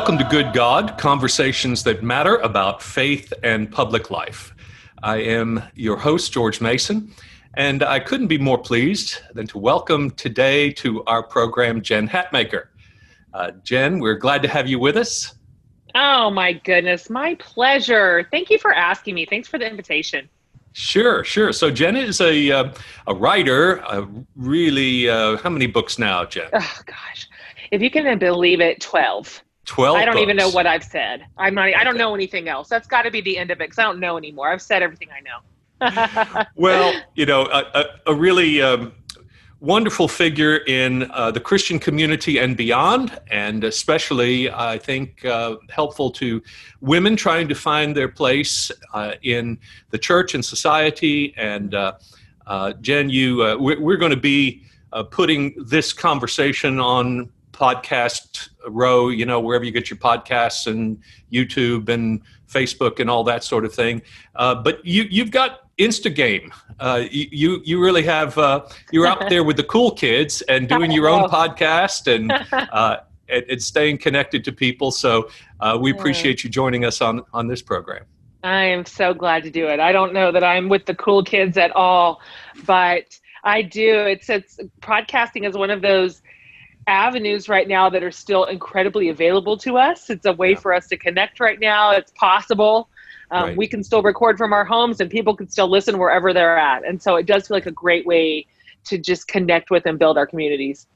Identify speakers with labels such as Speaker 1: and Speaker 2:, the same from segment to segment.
Speaker 1: Welcome to Good God, conversations that matter about faith and public life. I am your host, George Mason, and I couldn't be more pleased than to welcome today to our program Jen Hatmaker. Uh, Jen, we're glad to have you with us.
Speaker 2: Oh, my goodness. My pleasure. Thank you for asking me. Thanks for the invitation.
Speaker 1: Sure, sure. So Jen is a uh, a writer. A really, uh, how many books now, Jen?
Speaker 2: Oh gosh, if you can believe it, twelve.
Speaker 1: 12
Speaker 2: I don't
Speaker 1: books.
Speaker 2: even know what I've said. I'm not. I don't know anything else. That's got to be the end of it because I don't know anymore. I've said everything I know.
Speaker 1: well, you know, a, a, a really um, wonderful figure in uh, the Christian community and beyond, and especially, I think, uh, helpful to women trying to find their place uh, in the church and society. And uh, uh, Jen, you, uh, we're, we're going to be putting this conversation on podcast row, you know, wherever you get your podcasts and YouTube and Facebook and all that sort of thing. Uh, but you, you've got Instagram. Uh, you, you really have, uh, you're out there with the cool kids and doing your own podcast and, uh, and, and, staying connected to people. So uh, we appreciate you joining us on, on this program.
Speaker 2: I am so glad to do it. I don't know that I'm with the cool kids at all, but I do. It's, it's podcasting is one of those avenues right now that are still incredibly available to us. It's a way yeah. for us to connect right now. It's possible. Um, right. We can still record from our homes and people can still listen wherever they're at. And so it does feel like a great way to just connect with and build our communities.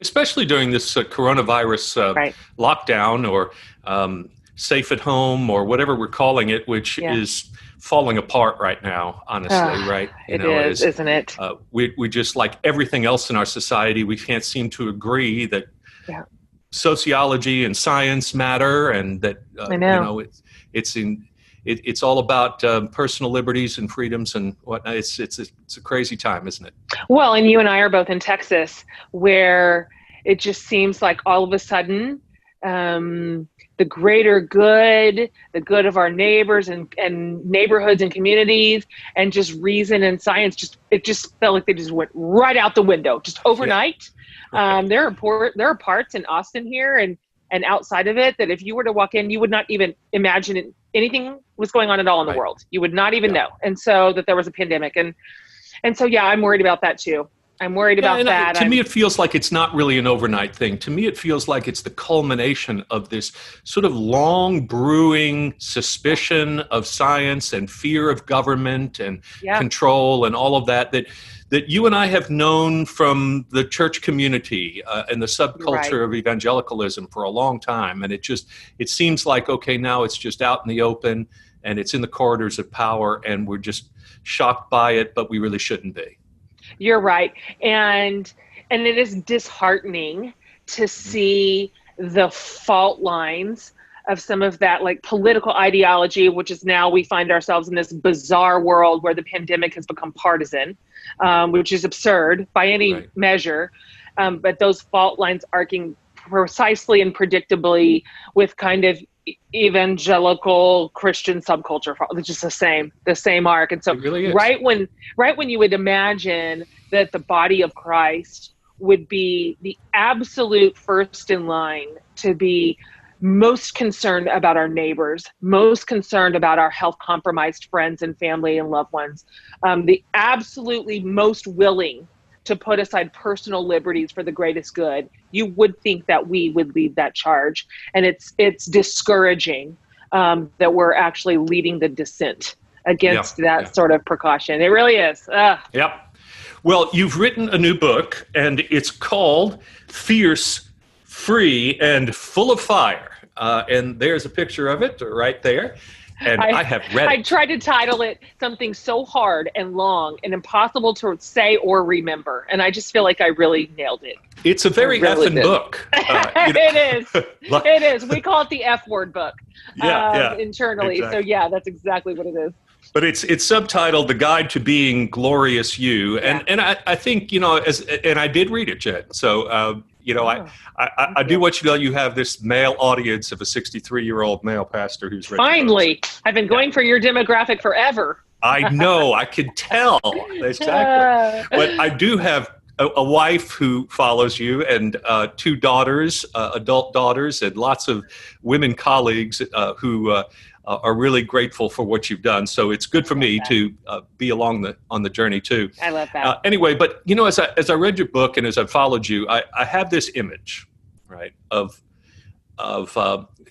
Speaker 1: Especially during this uh, coronavirus uh, right. lockdown or um, safe at home or whatever we're calling it, which yeah. is falling apart right now, honestly, uh, right?
Speaker 2: You it know, is, is, not it? Uh,
Speaker 1: we, we just, like everything else in our society, we can't seem to agree that yeah. sociology and science matter and that, uh, know. you know, it's, it's in, it, it's all about uh, personal liberties and freedoms and whatnot. It's, it's, it's a crazy time, isn't it?
Speaker 2: Well, and you and I are both in Texas where it just seems like all of a sudden, um, the greater good, the good of our neighbors and, and neighborhoods and communities, and just reason and science. Just it just felt like they just went right out the window, just overnight. Yeah. Um, there are port, there are parts in Austin here and and outside of it that if you were to walk in, you would not even imagine it, anything was going on at all in the right. world. You would not even yeah. know. And so that there was a pandemic, and and so yeah, I'm worried about that too. I'm worried yeah, about that.
Speaker 1: I, to I'm, me, it feels like it's not really an overnight thing. To me, it feels like it's the culmination of this sort of long brewing suspicion of science and fear of government and yeah. control and all of that that that you and I have known from the church community uh, and the subculture right. of evangelicalism for a long time. And it just it seems like okay, now it's just out in the open and it's in the corridors of power, and we're just shocked by it, but we really shouldn't be.
Speaker 2: You're right. And and it is disheartening to see the fault lines of some of that like political ideology, which is now we find ourselves in this bizarre world where the pandemic has become partisan, um, which is absurd by any right. measure. Um, but those fault lines arcing precisely and predictably with kind of evangelical Christian subculture. It's just the same, the same arc. And so, really right when, right when you would imagine that the body of Christ would be the absolute first in line to be most concerned about our neighbors, most concerned about our health compromised friends and family and loved ones, um, the absolutely most willing to put aside personal liberties for the greatest good you would think that we would lead that charge. And it's it's discouraging um, that we're actually leading the dissent against that sort of precaution. It really is. Ugh.
Speaker 1: yep. Well you've written a new book and it's called fierce free and full of fire. Uh, and there's a picture of it right there and I, I, have read
Speaker 2: I tried to title it something so hard and long and impossible to say or remember, and I just feel like I really nailed it.
Speaker 1: It's a very really effing did. book.
Speaker 2: Uh, you know. it is. it is. We call it the F word book.
Speaker 1: Yeah, um, yeah
Speaker 2: internally.
Speaker 1: Exactly.
Speaker 2: So yeah, that's exactly what it is.
Speaker 1: But it's it's subtitled "The Guide to Being Glorious You," and yeah. and I, I think you know as and I did read it, Jen. So um, you know, oh, I, I, I, do want you to know you have this male audience of a 63 year old male pastor who's
Speaker 2: finally. I've been going yeah. for your demographic forever.
Speaker 1: I know. I could tell exactly. but I do have a, a, wife who follows you and uh, two daughters, uh, adult daughters, and lots of women colleagues uh, who uh, are really grateful for what you've done. So it's good for me that. to uh, be along the on the journey too.
Speaker 2: I love that. Uh,
Speaker 1: anyway, but you know, as I as I read your book and as I've followed you, I, I have this image, right, of of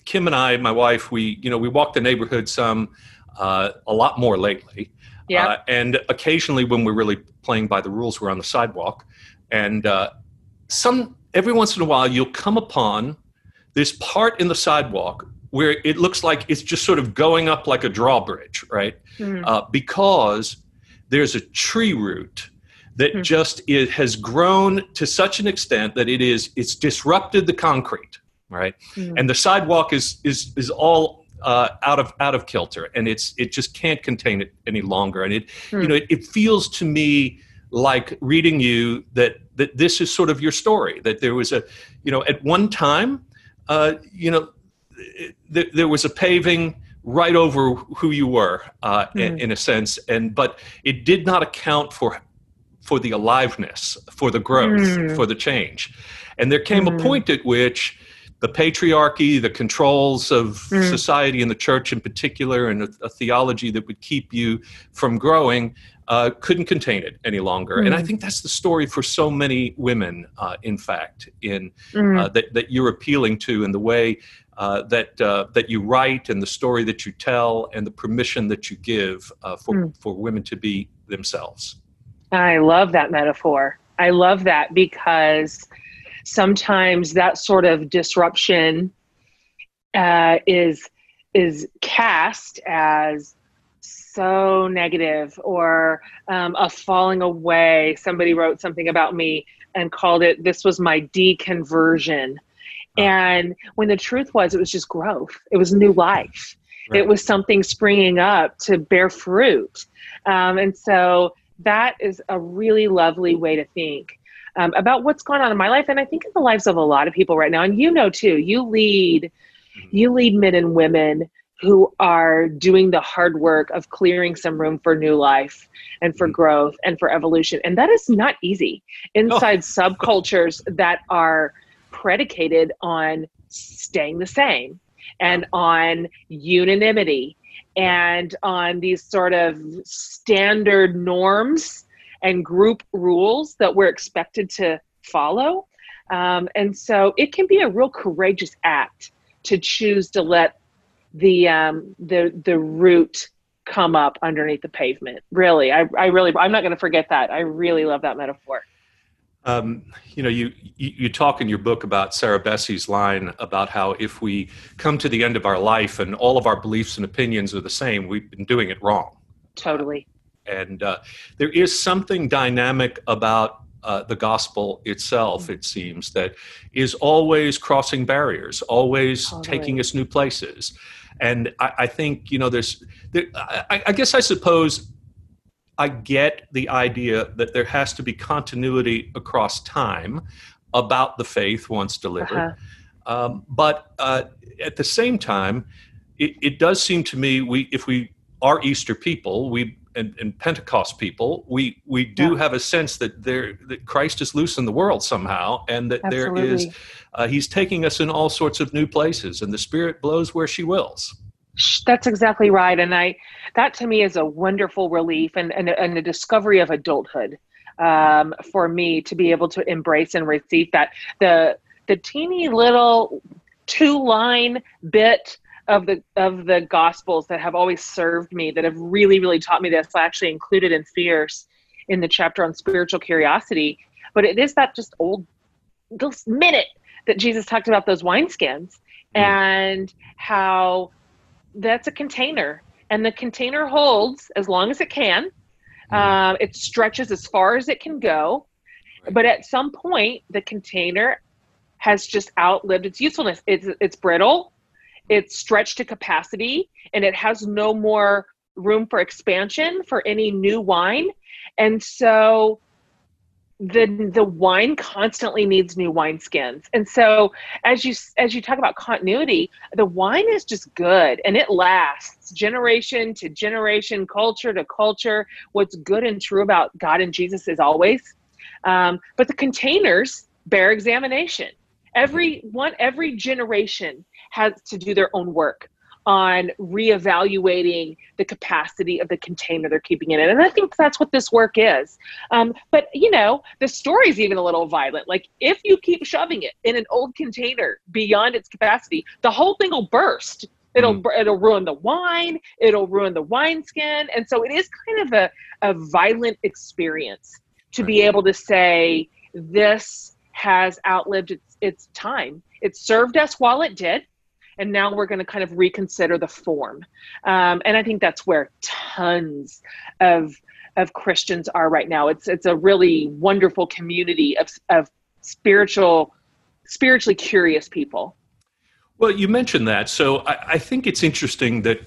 Speaker 1: Kim and I, my wife. We you know we walk the neighborhood some, a lot more lately.
Speaker 2: Yeah.
Speaker 1: and occasionally, when we're really playing by the rules, we're on the sidewalk, and uh, some every once in a while you'll come upon this part in the sidewalk where it looks like it's just sort of going up like a drawbridge, right? Mm-hmm. Uh, because there's a tree root that mm-hmm. just it has grown to such an extent that it is it's disrupted the concrete, right? Mm-hmm. And the sidewalk is is is all uh, out of out of kilter, and it's it just can't contain it any longer. And it you hmm. know it, it feels to me like reading you that that this is sort of your story that there was a you know at one time uh, you know th- there was a paving right over who you were uh, mm. in, in, a sense and but it did not account for for the aliveness for the growth mm. for the change and there came mm. a hmm. point at which the patriarchy, the controls of mm. society and the church in particular, and a, a, theology that would keep you from growing, uh, couldn't contain it any longer. Mm. And I think that's the story for so many women, uh, in fact, in mm. uh, that, that you're appealing to in the way uh, that uh, that you write and the story that you tell and the permission that you give uh, for mm. for women to be themselves.
Speaker 2: I love that metaphor. I love that because sometimes that sort of disruption is is cast as so negative or um, a falling away. Somebody wrote something about me and called it, This was my deconversion. And when the truth was, it was just growth, it was new life. Right. It was something springing up to bear fruit. Um, and so that is a really lovely way to think. Um, about what's going on in my life and i think in the lives of a lot of people right now and you know too you lead mm-hmm. you lead men and women who are doing the hard work of clearing some room for new life and for mm-hmm. growth and for evolution. And that is not easy inside oh. subcultures that are predicated on staying the same and on unanimity and on these sort of standard norms and group rules that we're expected to follow. Um, and so it can be a real courageous act to choose to let the um, the the root come up underneath the pavement. Really, I, I really, I'm not going to forget that. I really love that metaphor.
Speaker 1: Um, you know, you, you, talk in your book about Sarah Bessey's line about how if we come to the end of our life and all of our beliefs and opinions are the same, we've been doing it wrong.
Speaker 2: Totally.
Speaker 1: And uh, there is something dynamic about uh, the gospel itself, it seems, that is always crossing barriers, always totally. taking us new places. And I, I think, you know, there's, there, I, I guess I suppose I get the idea that there has to be continuity across time about the faith once delivered. Uh-huh. Um, but uh, at the same time, it, it, does seem to me we if we are Easter people, we and, and Pentecost people, we we do yeah. have a sense that there that Christ is loose in the world somehow, and that Absolutely. there is uh, He's taking us in all sorts of new places, and the Spirit blows where she wills.
Speaker 2: That's exactly right, and I that to me is a wonderful relief and and, and a discovery of adulthood um, for me to be able to embrace and receive that the the teeny little two line bit of the of the gospels that have always served me that have really really taught me this I actually included in fierce in the chapter on spiritual curiosity but it is that just old this minute that jesus talked about those wineskins mm. and how that's a container and the container holds as long as it can. Mm. uh, it stretches as far as it can go but at some point the container has just outlived its usefulness. It's it's brittle it's stretched to capacity and it has no more room for expansion for any new wine. And so the the wine constantly needs new wine skins. And so as you as you talk about continuity the wine is just good and it lasts generation to generation culture to culture what's good and true about god and jesus is always. Um, but the containers bear examination. Every one, every generation has to do their own work on reevaluating the capacity of the container they're keeping in it in. And I think that's what this work is. Um, but, you know, the story's even a little violent. Like, if you keep shoving it in an old container beyond its capacity, the whole thing will burst. It'll mm. it'll ruin the wine. It'll ruin the wineskin, and so it is kind of a, a violent experience to right. be able to say this has outlived its its time. It served us while it did and now we're going to kind of reconsider the form. Um, and i think that's where tons of of christians are right now. It's it's a really wonderful community of of spiritual spiritually curious people.
Speaker 1: Well you mentioned that so i, I think it's interesting that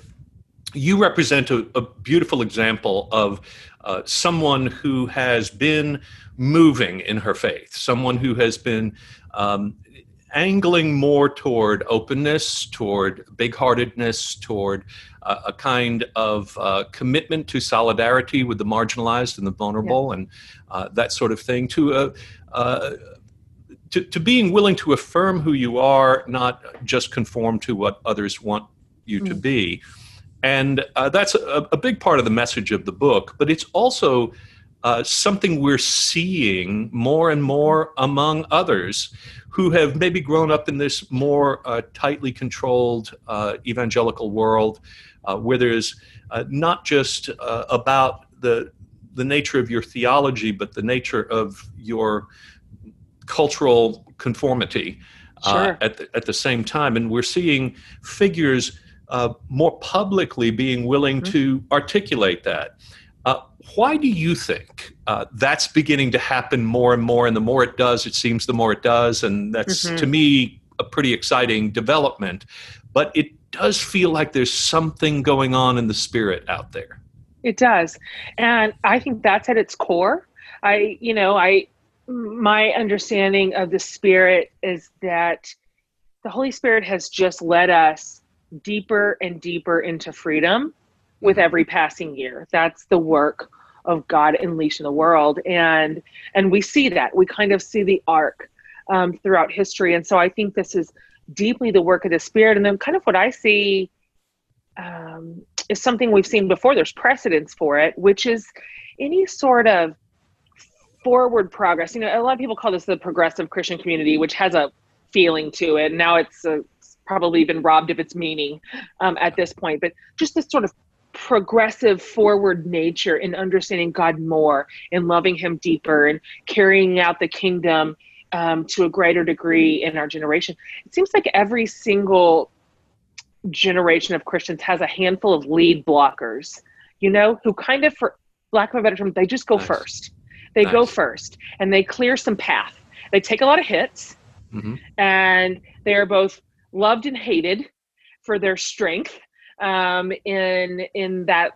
Speaker 1: you represent a, a beautiful example of uh, someone who has been moving in her faith, someone who has been um, angling more toward openness, toward big heartedness, toward uh, a kind of uh, commitment to solidarity with the marginalized and the vulnerable yeah. and uh, that sort of thing, to, uh, uh, to, to being willing to affirm who you are, not just conform to what others want you mm. to be. And uh, that's a, a, big part of the message of the book, but it's also something we're seeing more and more among others who have maybe grown up in this more uh, tightly controlled uh, evangelical world uh, where there's uh, not just uh, about the, the nature of your theology, but the nature of your cultural conformity uh, sure. at, the, at the same time. And we're seeing figures more publicly being willing mm-hmm. to articulate that. Why do you think uh, that's beginning to happen more and more? And the more it does, it seems the more it does. And that's, mm-hmm. to me, a pretty exciting development. But it does feel like there's something going on in the spirit out there.
Speaker 2: It does. And I think that's at its core. I, you know, I, my understanding of the spirit is that the Holy Spirit has just led us deeper and deeper into freedom with every passing year. That's the work of God unleashing the world, and and we see that we kind of see the arc um, throughout history, and so I think this is deeply the work of the Spirit, and then kind of what I see um, is something we've seen before. There's precedence for it, which is any sort of forward progress. You know, a lot of people call this the progressive Christian community, which has a feeling to it. Now it's uh, probably been robbed of its meaning um, at this point, but just this sort of progressive forward nature in understanding God more and loving Him deeper and carrying out the kingdom um, to a greater degree in our generation. It seems like every single generation of Christians has a handful of lead blockers, you know, who kind of, for lack of a better term, they just go nice. first. They nice. go first and they clear some path. They take a lot of hits mm-hmm. and they are both loved and hated for their strength um, in in that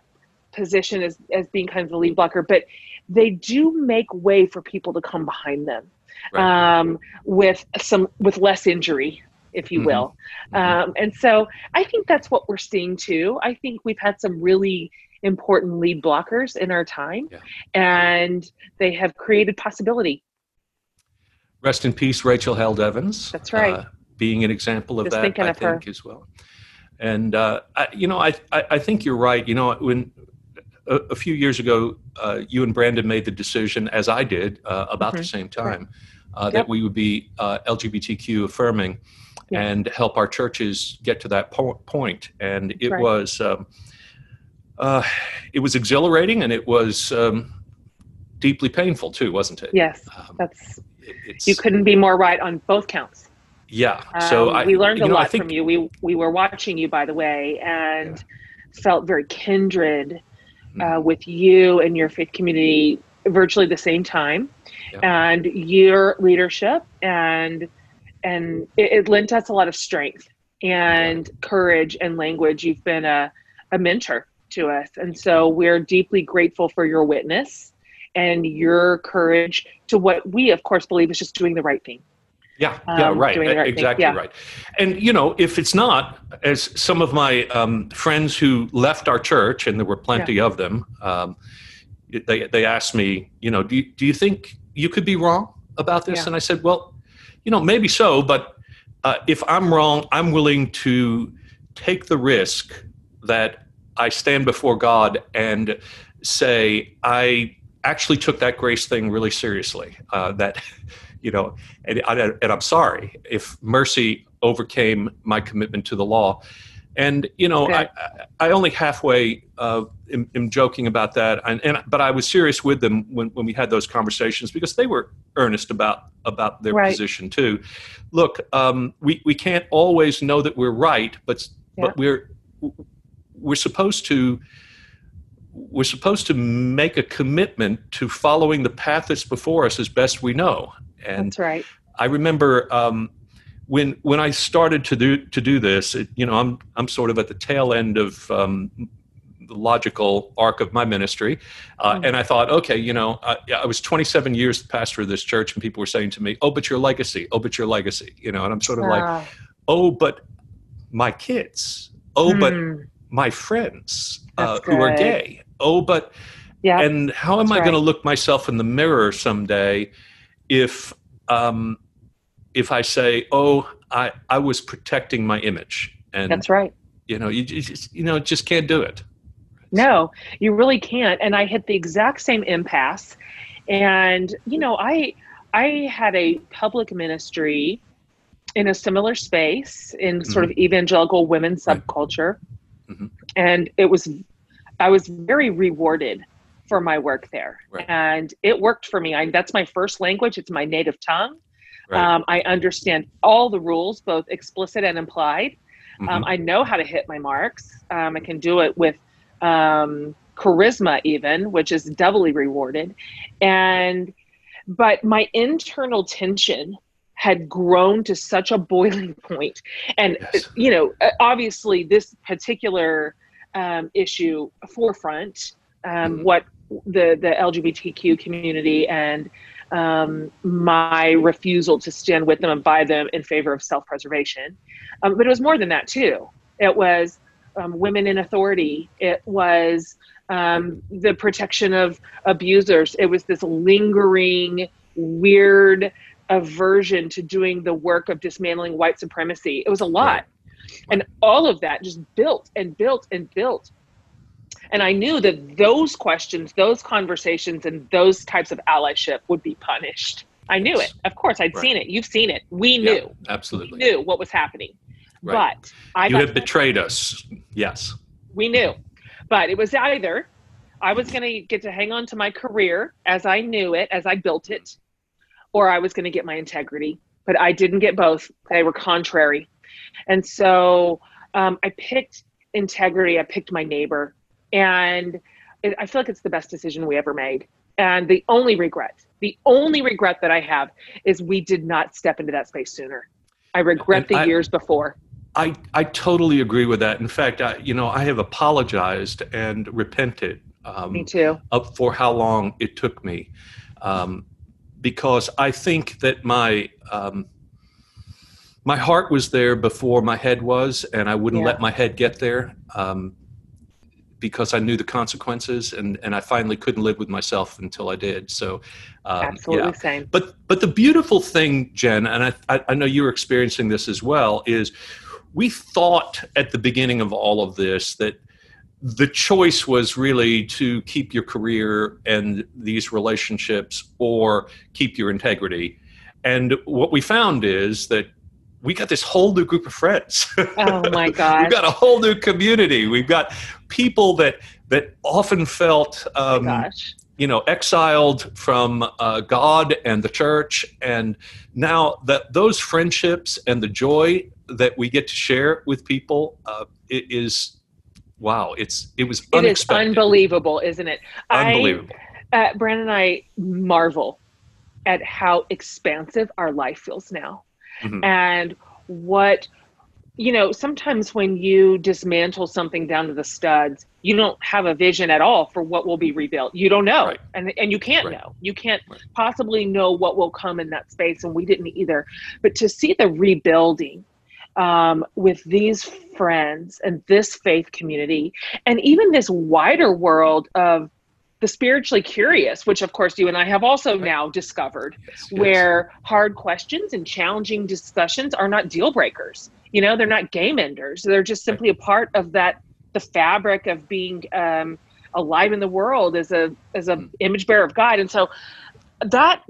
Speaker 2: position as as being kind of the lead blocker, but they do make way for people to come behind them right. um, with some with less injury if you mm-hmm. will. Mm-hmm. Um, and so I think that's what we're seeing too. I think we've had some really important lead blockers in our time, yeah. and they have created possibility.
Speaker 1: Rest in peace, Rachel Held Evans.
Speaker 2: That's right. Uh,
Speaker 1: being an example of Just that, I think, her. as well. And uh, I, you know, I, I, I think you're right. You know, when a, a few years ago, uh, you and Brandon made the decision, as I did, uh, about mm-hmm. the same time. Uh, yep. that we would be uh, LGBTQ affirming yeah. and help our churches get to that po- point. And it right. was um, uh, it was exhilarating and it was um, deeply painful too, wasn't it?
Speaker 2: Yes, um, that's. You couldn't be more right on both counts.
Speaker 1: Yeah. So
Speaker 2: um, I, we learned a know, lot think, from you. We we were watching you, by the way, and yeah. felt very kindred uh, mm-hmm. with you and your faith community virtually the same time, yeah. and your leadership and and it, it, lent us a lot of strength and yeah. courage and language. You've been a a mentor to us, and so we're deeply grateful for your witness and your courage to what we, of course, believe is just doing the right thing.
Speaker 1: Yeah, yeah, um, right. right exactly yeah. right. And, you know, if it's not, as some of my um, friends who left our church, and there were plenty yeah. of them, um, they, they asked me, you know, do you, do you think you could be wrong about this.
Speaker 2: Yeah.
Speaker 1: And I said, well, you know, maybe so, but uh, if I'm wrong, I'm willing to take the risk that I stand before God and say, I actually took that grace thing really seriously. Uh, that, you know, and, and I'm sorry if mercy overcame my commitment to the law. And you know,
Speaker 2: Okay.
Speaker 1: I, I only halfway uh, am, am joking about that, and, and but I was serious with them when, when we had those conversations because they were earnest about about their
Speaker 2: Right.
Speaker 1: position too. Look, um, we we can't always know that we're right, but
Speaker 2: Yeah.
Speaker 1: but we're we're supposed to we're supposed to make a commitment to following the path that's before us as best we know. And
Speaker 2: That's right.
Speaker 1: I remember um, when when I started to do to do this. It, you know, I'm I'm sort of at the tail end of um, the logical arc of my ministry, uh,
Speaker 2: Mhm.
Speaker 1: and I thought, okay, you know, I, I was 27 years the pastor of this church, and people were saying to me, "Oh, but your legacy, oh, but your legacy," you know, and I'm sort of like, "Oh, but my kids, oh, but
Speaker 2: mm,
Speaker 1: my friends uh, who are gay, oh, but."
Speaker 2: yeah.
Speaker 1: and how am
Speaker 2: that's
Speaker 1: I going to look myself in the mirror someday if um, if I say, "Oh, I I was protecting my image," and
Speaker 2: That's right.
Speaker 1: you know, you, you just you know just can't do it.
Speaker 2: No, you really can't. And I hit the exact same impasse. And you know, I I had a public ministry in a similar space in sort of evangelical women's
Speaker 1: Mm-hmm. Right.
Speaker 2: subculture.
Speaker 1: Mhm.
Speaker 2: And it was I was very rewarded for my work there.
Speaker 1: Right.
Speaker 2: And it worked for me. I, that's my first language. It's my native tongue.
Speaker 1: Right.
Speaker 2: Um, I understand all the rules, both explicit and implied. Um,
Speaker 1: Mhm.
Speaker 2: I know how to hit my marks. Um, I can do it with um, charisma, even, which is doubly rewarded. And, but my internal tension had grown to such a boiling point. And,
Speaker 1: Yes.
Speaker 2: you know, obviously, this particular um, issue forefront, um,
Speaker 1: Mhm.
Speaker 2: what the, the LGBTQ community and um, my refusal to stand with them and by them in favor of self preservation. Um, but it was more than that, too. It was um, women in authority, it was um, the protection of abusers, it was this lingering, weird aversion to doing the work of dismantling white supremacy. It was a lot.
Speaker 1: Right.
Speaker 2: And all of that just built and built and built. And I knew that those questions, those conversations, and those types of allyship would be punished. I knew it. Of course, I'd
Speaker 1: Right.
Speaker 2: seen it. You've seen it. We
Speaker 1: Yeah,
Speaker 2: knew.
Speaker 1: absolutely.
Speaker 2: We knew what was happening.
Speaker 1: Right.
Speaker 2: But I
Speaker 1: you have betrayed us. Yes.
Speaker 2: we knew. But it was either I was going to get to hang on to my career as I knew it, as I built it, or I was going to get my integrity. But I didn't get both. They were contrary. And so um, I picked integrity. I picked my neighbor. And it, I feel like it's the best decision we ever made. And the only regret, the only regret that I have is we did not step into that space sooner. I regret
Speaker 1: And
Speaker 2: the
Speaker 1: I-
Speaker 2: years before.
Speaker 1: I, I totally agree with that. In fact, I, you know, I have apologized and repented um,
Speaker 2: Me too.
Speaker 1: up for how long it took me, um, because I think that my um, my heart was there before my head was, and I wouldn't
Speaker 2: Yeah.
Speaker 1: let my head get there um, because I knew the consequences, and and I finally couldn't live with myself until I did. So, um,
Speaker 2: Absolutely
Speaker 1: yeah.
Speaker 2: same.
Speaker 1: But but the beautiful thing, Jen, and I, I I know you're experiencing this as well, is we thought at the beginning of all of this that the choice was really to keep your career and these relationships or keep your integrity. And what we found is that we got this whole new group of friends.
Speaker 2: Oh my god!
Speaker 1: We've got a whole new community. We've got people that that often felt
Speaker 2: Oh
Speaker 1: um,
Speaker 2: gosh.
Speaker 1: you know exiled from uh, god and the church and now that those friendships and the joy that we get to share with people uh, it is wow it's it was
Speaker 2: It is unbelievable, isn't it?
Speaker 1: unbelievable
Speaker 2: I, uh, Brandon and I marvel at how expansive our life feels now.
Speaker 1: Mhm.
Speaker 2: And what, you know, sometimes when you dismantle something down to the studs, you don't have a vision at all for what will be rebuilt. You don't know.
Speaker 1: Right.
Speaker 2: And, and you can't
Speaker 1: Right.
Speaker 2: know. You can't
Speaker 1: Right.
Speaker 2: possibly know what will come in that space. And we didn't either. But to see the rebuilding um, with these friends and this faith community, and even this wider world of the spiritually curious, which of course you and I have also now discovered, yes, yes. where hard questions and challenging discussions are not deal breakers. You know, they're not game enders. They're just simply a part of that the fabric of being um, alive in the world as a as a mm. image bearer of God. And so that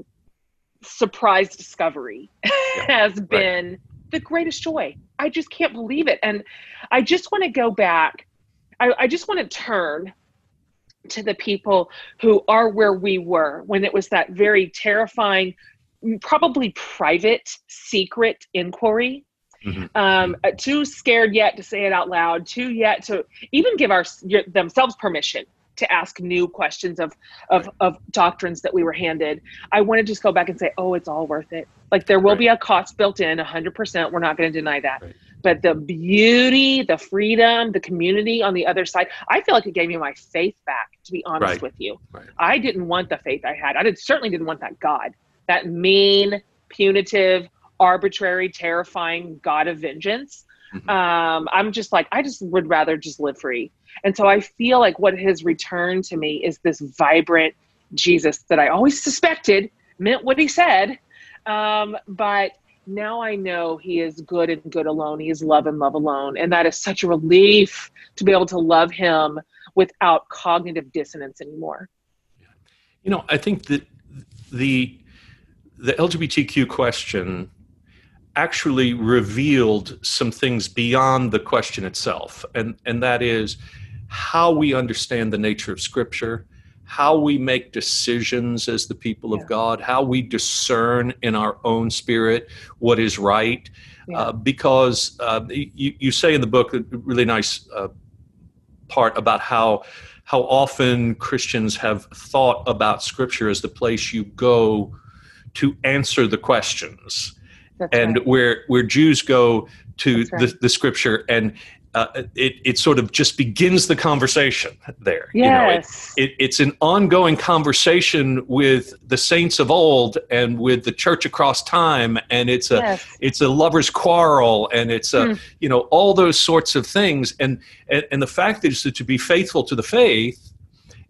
Speaker 2: surprise discovery yeah, has been right. the greatest joy. I just can't believe it. And I just want to go back. I, I just want to turn to the people who are where we were when it was that very terrifying, probably private, secret inquiry. Mm-hmm. Um, uh, too scared yet to say it out loud, too yet to even give our themselves permission to ask new questions of of of doctrines that we were handed. I want to just go back and say, oh, it's all worth it. Like there will right. be a cost built in, hundred percent. We're not going to deny that. Right. But the beauty, the freedom, the community on the other side, I feel like it gave me my faith back. To be honest right. with you, I didn't want the faith I had. I did, certainly didn't want that God, that mean, punitive, arbitrary, terrifying God of vengeance. Mm-hmm. Um, I'm just like, I just would rather just live free. And so I feel like what has returned to me is this vibrant Jesus that I always suspected meant what he said. Um, but now I know he is good and good alone. He is love and love alone. And that is such a relief to be able to love him without cognitive dissonance anymore.
Speaker 1: You know, I think that the the LGBTQ question actually revealed some things beyond the question itself. And and that is how we understand the nature of Scripture, how we make decisions as the people yeah. of God, how we discern in our own spirit what is right. Yeah. Uh, because uh, you, you say in the book a really nice uh, part about how how often Christians have thought about Scripture as the place you go to answer the questions. That's and right. where where Jews go to right. the, the Scripture and uh, it, it sort of just begins the conversation there.
Speaker 2: Yes. You know,
Speaker 1: it, it, it's an ongoing conversation with the saints of old and with the church across time, and it's a yes. it's a lover's quarrel, and it's a mm. you know all those sorts of things, and, and and the fact is that to be faithful to the faith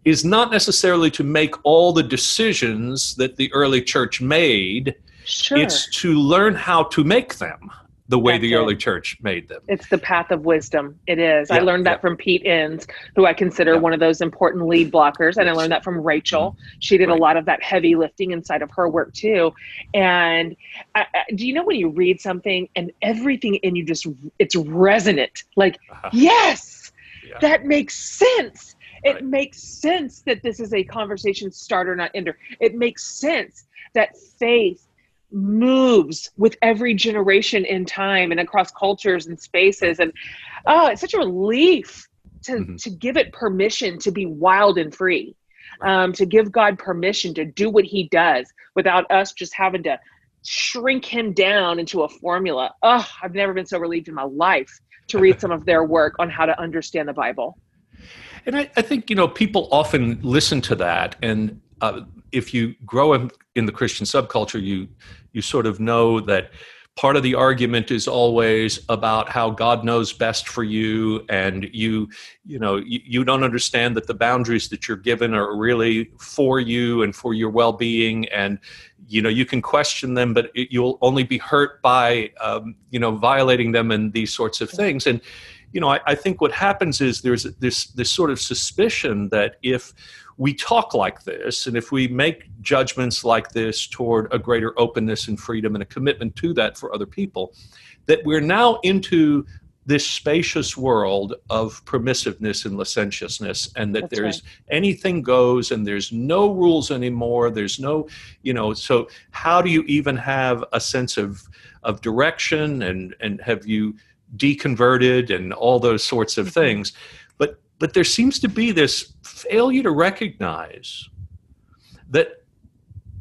Speaker 1: is not necessarily to make all the decisions that the early church made.
Speaker 2: Sure.
Speaker 1: It's to learn how to make them the way That's the early church made them.
Speaker 2: It's the path of wisdom. It is. Yeah, I learned that yeah. from Pete Enns, who I consider yeah. one of those important lead blockers. And I learned that from Rachel. Mm-hmm. She did right. a lot of that heavy lifting inside of her work too. And I, I, do you know when you read something and everything in you just, it's resonant? Like, uh-huh. yes, that makes sense. It right. makes sense that this is a conversation starter, not ender. It makes sense that faith moves with every generation in time and across cultures and spaces. And oh it's such a relief to mm-hmm. to give it permission to be wild and free um, to give god permission to do what he does without us just having to shrink him down into a formula. Oh i've never been so relieved in my life to read some of their work on how to understand the bible.
Speaker 1: And I, I think you know people often listen to that. And uh, if you grow in, in the Christian subculture, you you sort of know that part of the argument is always about how God knows best for you, and you you know you, you don't understand that the boundaries that you're given are really for you and for your well-being, and you know you can question them, but it, you'll only be hurt by um, you know violating them and these sorts of things, and you know I, I think what happens is there's this this sort of suspicion that if we talk like this, and if we make judgments like this toward a greater openness and freedom and a commitment to that for other people, that we're now into this spacious world of permissiveness and licentiousness and that That's there's right. anything goes and there's no rules anymore there's no you know so how do you even have a sense of of direction and and have you deconverted and all those sorts of mm-hmm. things but there seems to be this failure to recognize that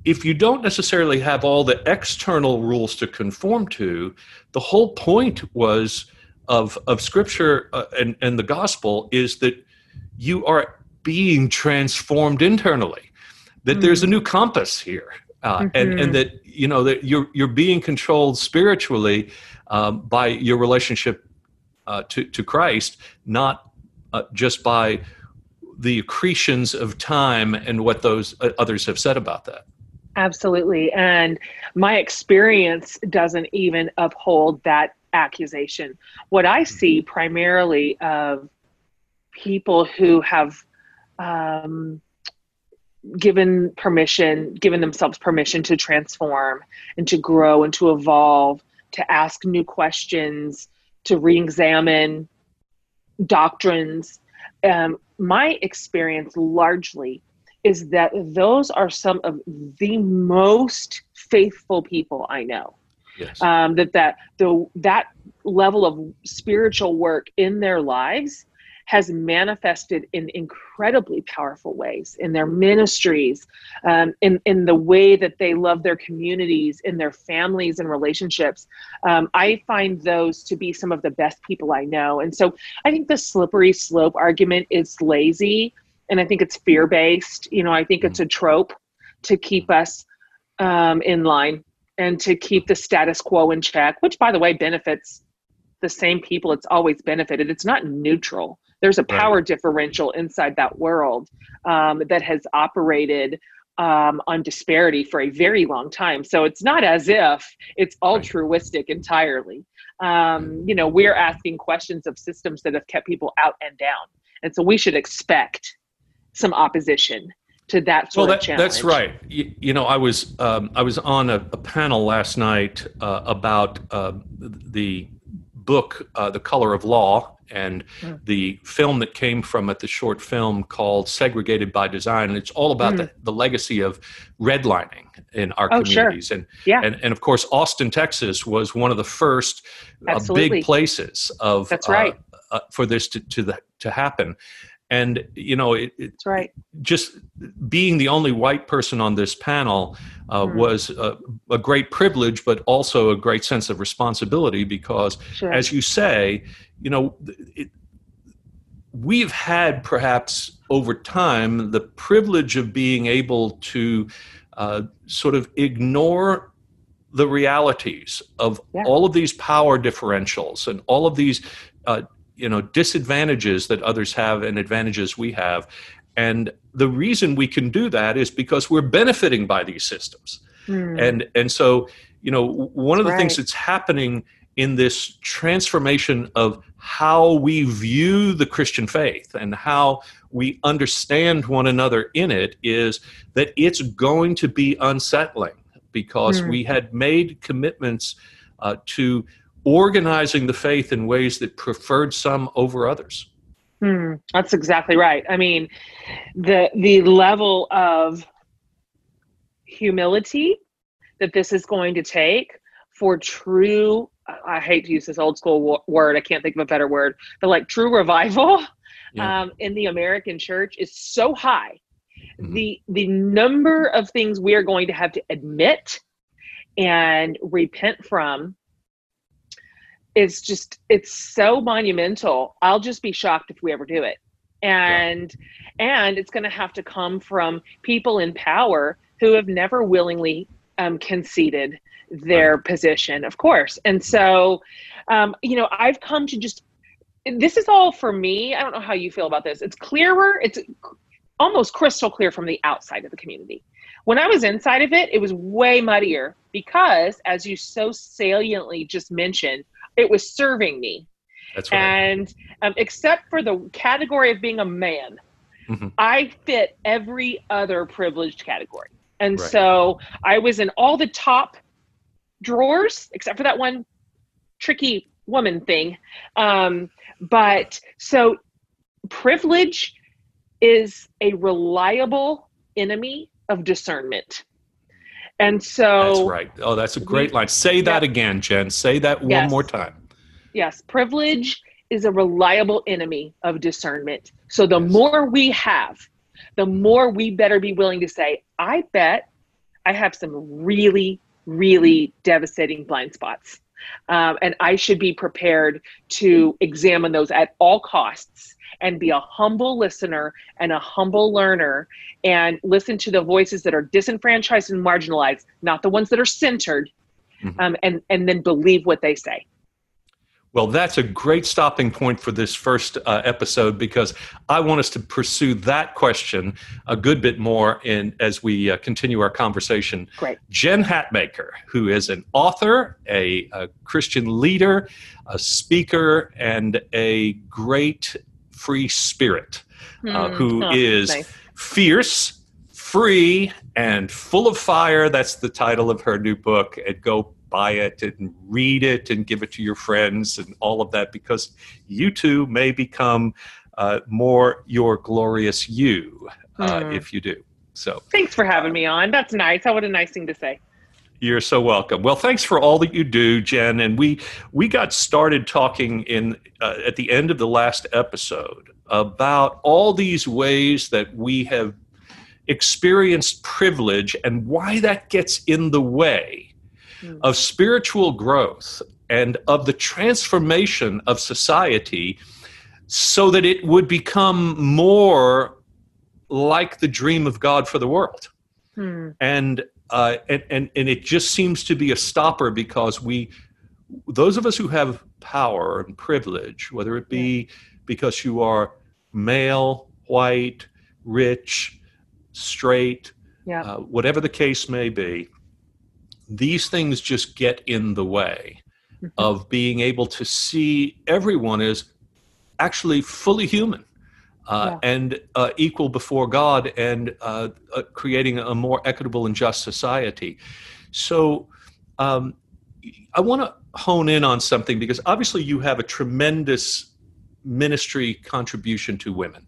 Speaker 1: if you don't necessarily have all the external rules to conform to, the whole point was of of Scripture uh, and and the gospel is that you are being transformed internally. That mm-hmm. there's a new compass here, uh, mm-hmm. and and mm-hmm. that you know that you're you're being controlled spiritually um, by your relationship uh, to to Christ, not uh, just by the accretions of time and what those uh, others have said about that.
Speaker 2: Absolutely. And my experience doesn't even uphold that accusation. What I see primarily of people who have um, given permission, given themselves permission to transform and to grow and to evolve, to ask new questions, to re examine doctrines. Um, my experience largely is that those are some of the most faithful people I know. Yes. Um, that that the that level of spiritual work in their lives has manifested in incredibly powerful ways in their ministries, um, in, in the way that they love their communities, in their families and relationships. Um, I find those to be some of the best people I know. And so I think the slippery slope argument is lazy and I think it's fear based. You know, I think it's a trope to keep us um, in line and to keep the status quo in check, which, by the way, benefits the same people it's always benefited. It's not neutral. There's a power right. differential inside that world um, that has operated um, on disparity for a very long time. So it's not as if it's altruistic entirely. Um, you know, we're asking questions of systems that have kept people out and down. And so we should expect some opposition to that sort well, that,
Speaker 1: of That's right. You, you, know, I was um, I was on a, a panel last night uh, about uh, the book, uh, The Color of Law, and mm. the film that came from it, the short film called Segregated by Design. And it's all about mm. the, the legacy of redlining in our oh, communities. Sure. And, yeah. and, and of course, Austin, Texas was one of the first uh, big places of
Speaker 2: That's right.
Speaker 1: Uh, uh, for this to, to, the, to happen and you know it,
Speaker 2: it's right
Speaker 1: just being the only white person on this panel uh, mm. was a, a, great privilege but also a great sense of responsibility because sure. as you say you know it, we've had perhaps over time the privilege of being able to uh, sort of ignore the realities of yeah. all of these power differentials and all of these uh, you know disadvantages that others have and advantages we have and the reason we can do that is because we're benefiting by these systems mm. and and so you know one of the right. things that's happening in this transformation of how we view the Christian faith and how we understand one another in it is that it's going to be unsettling because mm. we had made commitments uh, to organizing the faith in ways that preferred some over others.
Speaker 2: Hmm, that's exactly right. I mean, the the level of humility that this is going to take for true I hate to use this old school word, I can't think of a better word, but like true revival yeah. um, in the American church is so high. Mm-hmm. The the number of things we are going to have to admit and repent from is just it's so monumental. I'll just be shocked if we ever do it. And yeah. and it's going to have to come from people in power who have never willingly um, conceded their right. position of course. And so um, you know i've come to just this is all for me. I don't know how you feel about this. It's clearer it's almost crystal clear from the outside of the community. When i was inside of it it was way muddier because as you so saliently just mentioned it was serving me.
Speaker 1: That's right.
Speaker 2: And um, except for the category of being a man, mm-hmm. I fit every other privileged category. And right. so I was in all the top drawers, except for that one tricky woman thing. Um, but so privilege is a reliable enemy of discernment. And so
Speaker 1: That's right. Oh, that's a great line. Say that yeah. again, Jen. Say that one yes. more time.
Speaker 2: Yes, privilege is a reliable enemy of discernment. So the yes. more we have, the more we better be willing to say, I bet I have some really, really devastating blind spots. Um, and I should be prepared to examine those at all costs and be a humble listener and a humble learner and listen to the voices that are disenfranchised and marginalized, not the ones that are centered, mm-hmm. um, and, and then believe what they say.
Speaker 1: Well, that's a great stopping point for this first uh, episode because I want us to pursue that question a good bit more in as we uh, continue our conversation.
Speaker 2: Great.
Speaker 1: Jen Hatmaker, who is an author, a, a Christian leader, a speaker, and a great free spirit, uh,
Speaker 2: Hmm.
Speaker 1: who
Speaker 2: Oh,
Speaker 1: is
Speaker 2: nice.
Speaker 1: fierce, free, and full of fire. That's the title of her new book. And go buy it and read it and give it to your friends and all of that because you too may become uh, more your glorious you uh,
Speaker 2: Hmm.
Speaker 1: if you do. So
Speaker 2: Thanks for having me on. That's nice. What a nice thing to say.
Speaker 1: You're so welcome. Well, thanks for all that you do, Jen. And we we got started talking in uh, at the end of the last episode about all these ways that we have experienced privilege and why that gets in the way
Speaker 2: Mm.
Speaker 1: of spiritual growth and of the transformation of society so that it would become more like the dream of God for the world
Speaker 2: Hmm.
Speaker 1: and uh, and, and and it just seems to be a stopper because we those of us who have power and privilege whether it be because you are male white rich straight
Speaker 2: Yeah.
Speaker 1: uh, whatever the case may be these things just get in the way
Speaker 2: Mhm.
Speaker 1: of being able to see everyone as actually fully human uh, and uh, equal before God and uh, uh, creating a more equitable and just society. So um, I want to hone in on something because obviously you have a tremendous ministry contribution to women.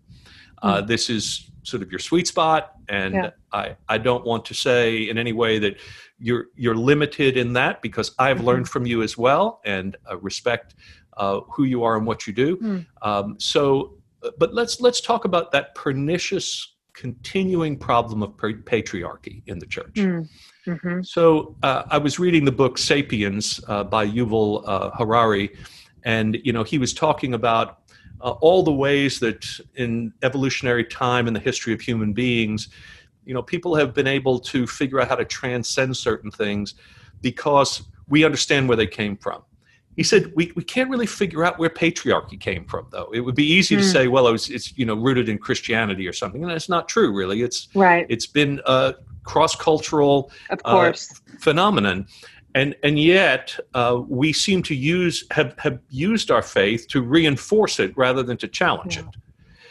Speaker 1: Uh, this is sort of your sweet spot, and
Speaker 2: Yeah.
Speaker 1: I, I don't want to say in any way that you're you're limited in that because I've
Speaker 2: Mhm.
Speaker 1: learned from you as well and uh, respect uh, who you are and what you do.
Speaker 2: Mm.
Speaker 1: Um, so, but let's let's talk about that pernicious continuing problem of patriarchy in the church.
Speaker 2: Hmm. Mhm.
Speaker 1: So uh, I was reading the book *Sapiens* uh, by Yuval uh, Harari, and you know he was talking about uh, all the ways that in evolutionary time in the history of human beings, you know, people have been able to figure out how to transcend certain things because we understand where they came from. He said we, we can't really figure out where patriarchy came from, though. It would be easy to
Speaker 2: Hmm.
Speaker 1: say, well, it was, it's you know rooted in Christianity or something, and that's not true, really. It's
Speaker 2: Right.
Speaker 1: it's been a cross-cultural
Speaker 2: Of
Speaker 1: uh,
Speaker 2: course.
Speaker 1: phenomenon and and yet uh, we seem to use have, have used our faith to reinforce it rather than to challenge
Speaker 2: Yeah.
Speaker 1: it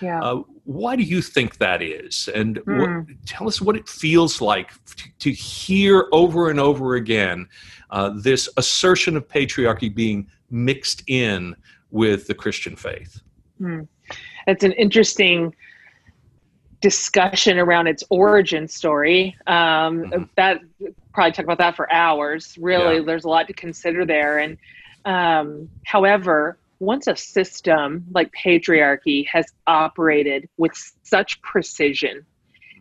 Speaker 2: yeah.
Speaker 1: uh, why do you think that is and
Speaker 2: Hmm.
Speaker 1: what, tell us what it feels like to, to hear over and over again uh, this assertion of patriarchy being mixed in with the christian faith
Speaker 2: Hmm. It's an interesting discussion around its origin story. Um,
Speaker 1: Mhm.
Speaker 2: That probably talk about that for hours. Really,
Speaker 1: Yeah.
Speaker 2: there's a lot to consider there. And um, however, once a system like patriarchy has operated with such precision,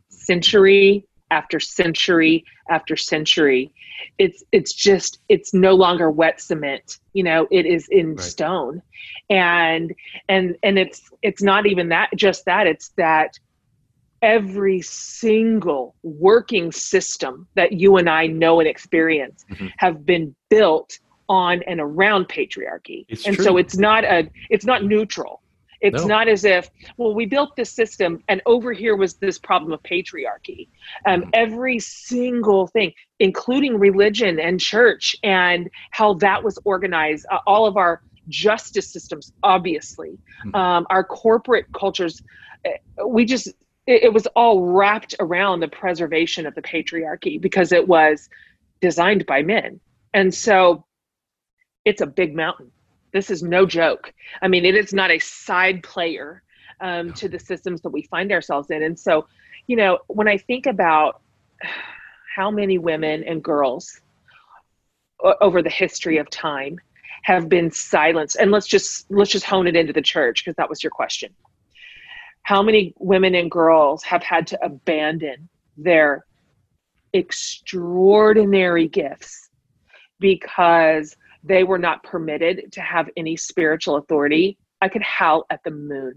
Speaker 2: century after century after century, it's it's just it's no longer wet cement. You know, it is in
Speaker 1: Right.
Speaker 2: stone, and and and it's it's not even that just that it's that every single working system that you and I know and experience
Speaker 1: Mhm.
Speaker 2: have been built on and around patriarchy.
Speaker 1: It's
Speaker 2: and
Speaker 1: true.
Speaker 2: so it's not a it's not neutral. It's
Speaker 1: No.
Speaker 2: not as if, well, we built this system and over here was this problem of patriarchy. Um,
Speaker 1: Mhm.
Speaker 2: Every single thing, including religion and church and how that was organized, uh, all of our justice systems, obviously,
Speaker 1: Mhm.
Speaker 2: um, our corporate cultures, uh, we just, it, it was all wrapped around the preservation of the patriarchy because it was designed by men. And so it's a big mountain. This is no joke. I mean, it is not a side player um, to the systems that we find ourselves in. And so, you know, when I think about how many women and girls over the history of time have been silenced, and let's just let's just hone it into the church because that was your question. How many women and girls have had to abandon their extraordinary gifts because they were not permitted to have any spiritual authority, I could howl at the moon.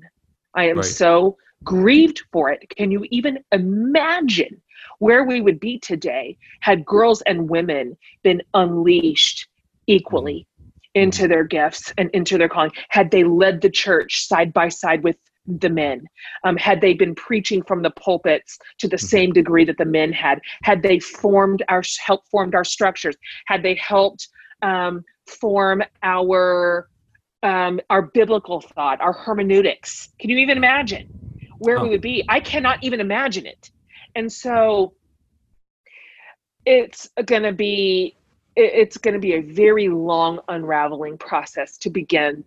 Speaker 2: I am
Speaker 1: Right.
Speaker 2: so grieved for it. Can you even imagine where we would be today had girls and women been unleashed equally into their gifts and into their calling had they led the church side by side with the men um, had they been preaching from the pulpits to the mm-hmm. same degree that the men had had they formed our helped formed our structures had they helped um, form our um, our biblical thought our hermeneutics. Can you even imagine where oh. we would be? I cannot even imagine it. And so it's going to be it's going to be a very long unraveling process to begin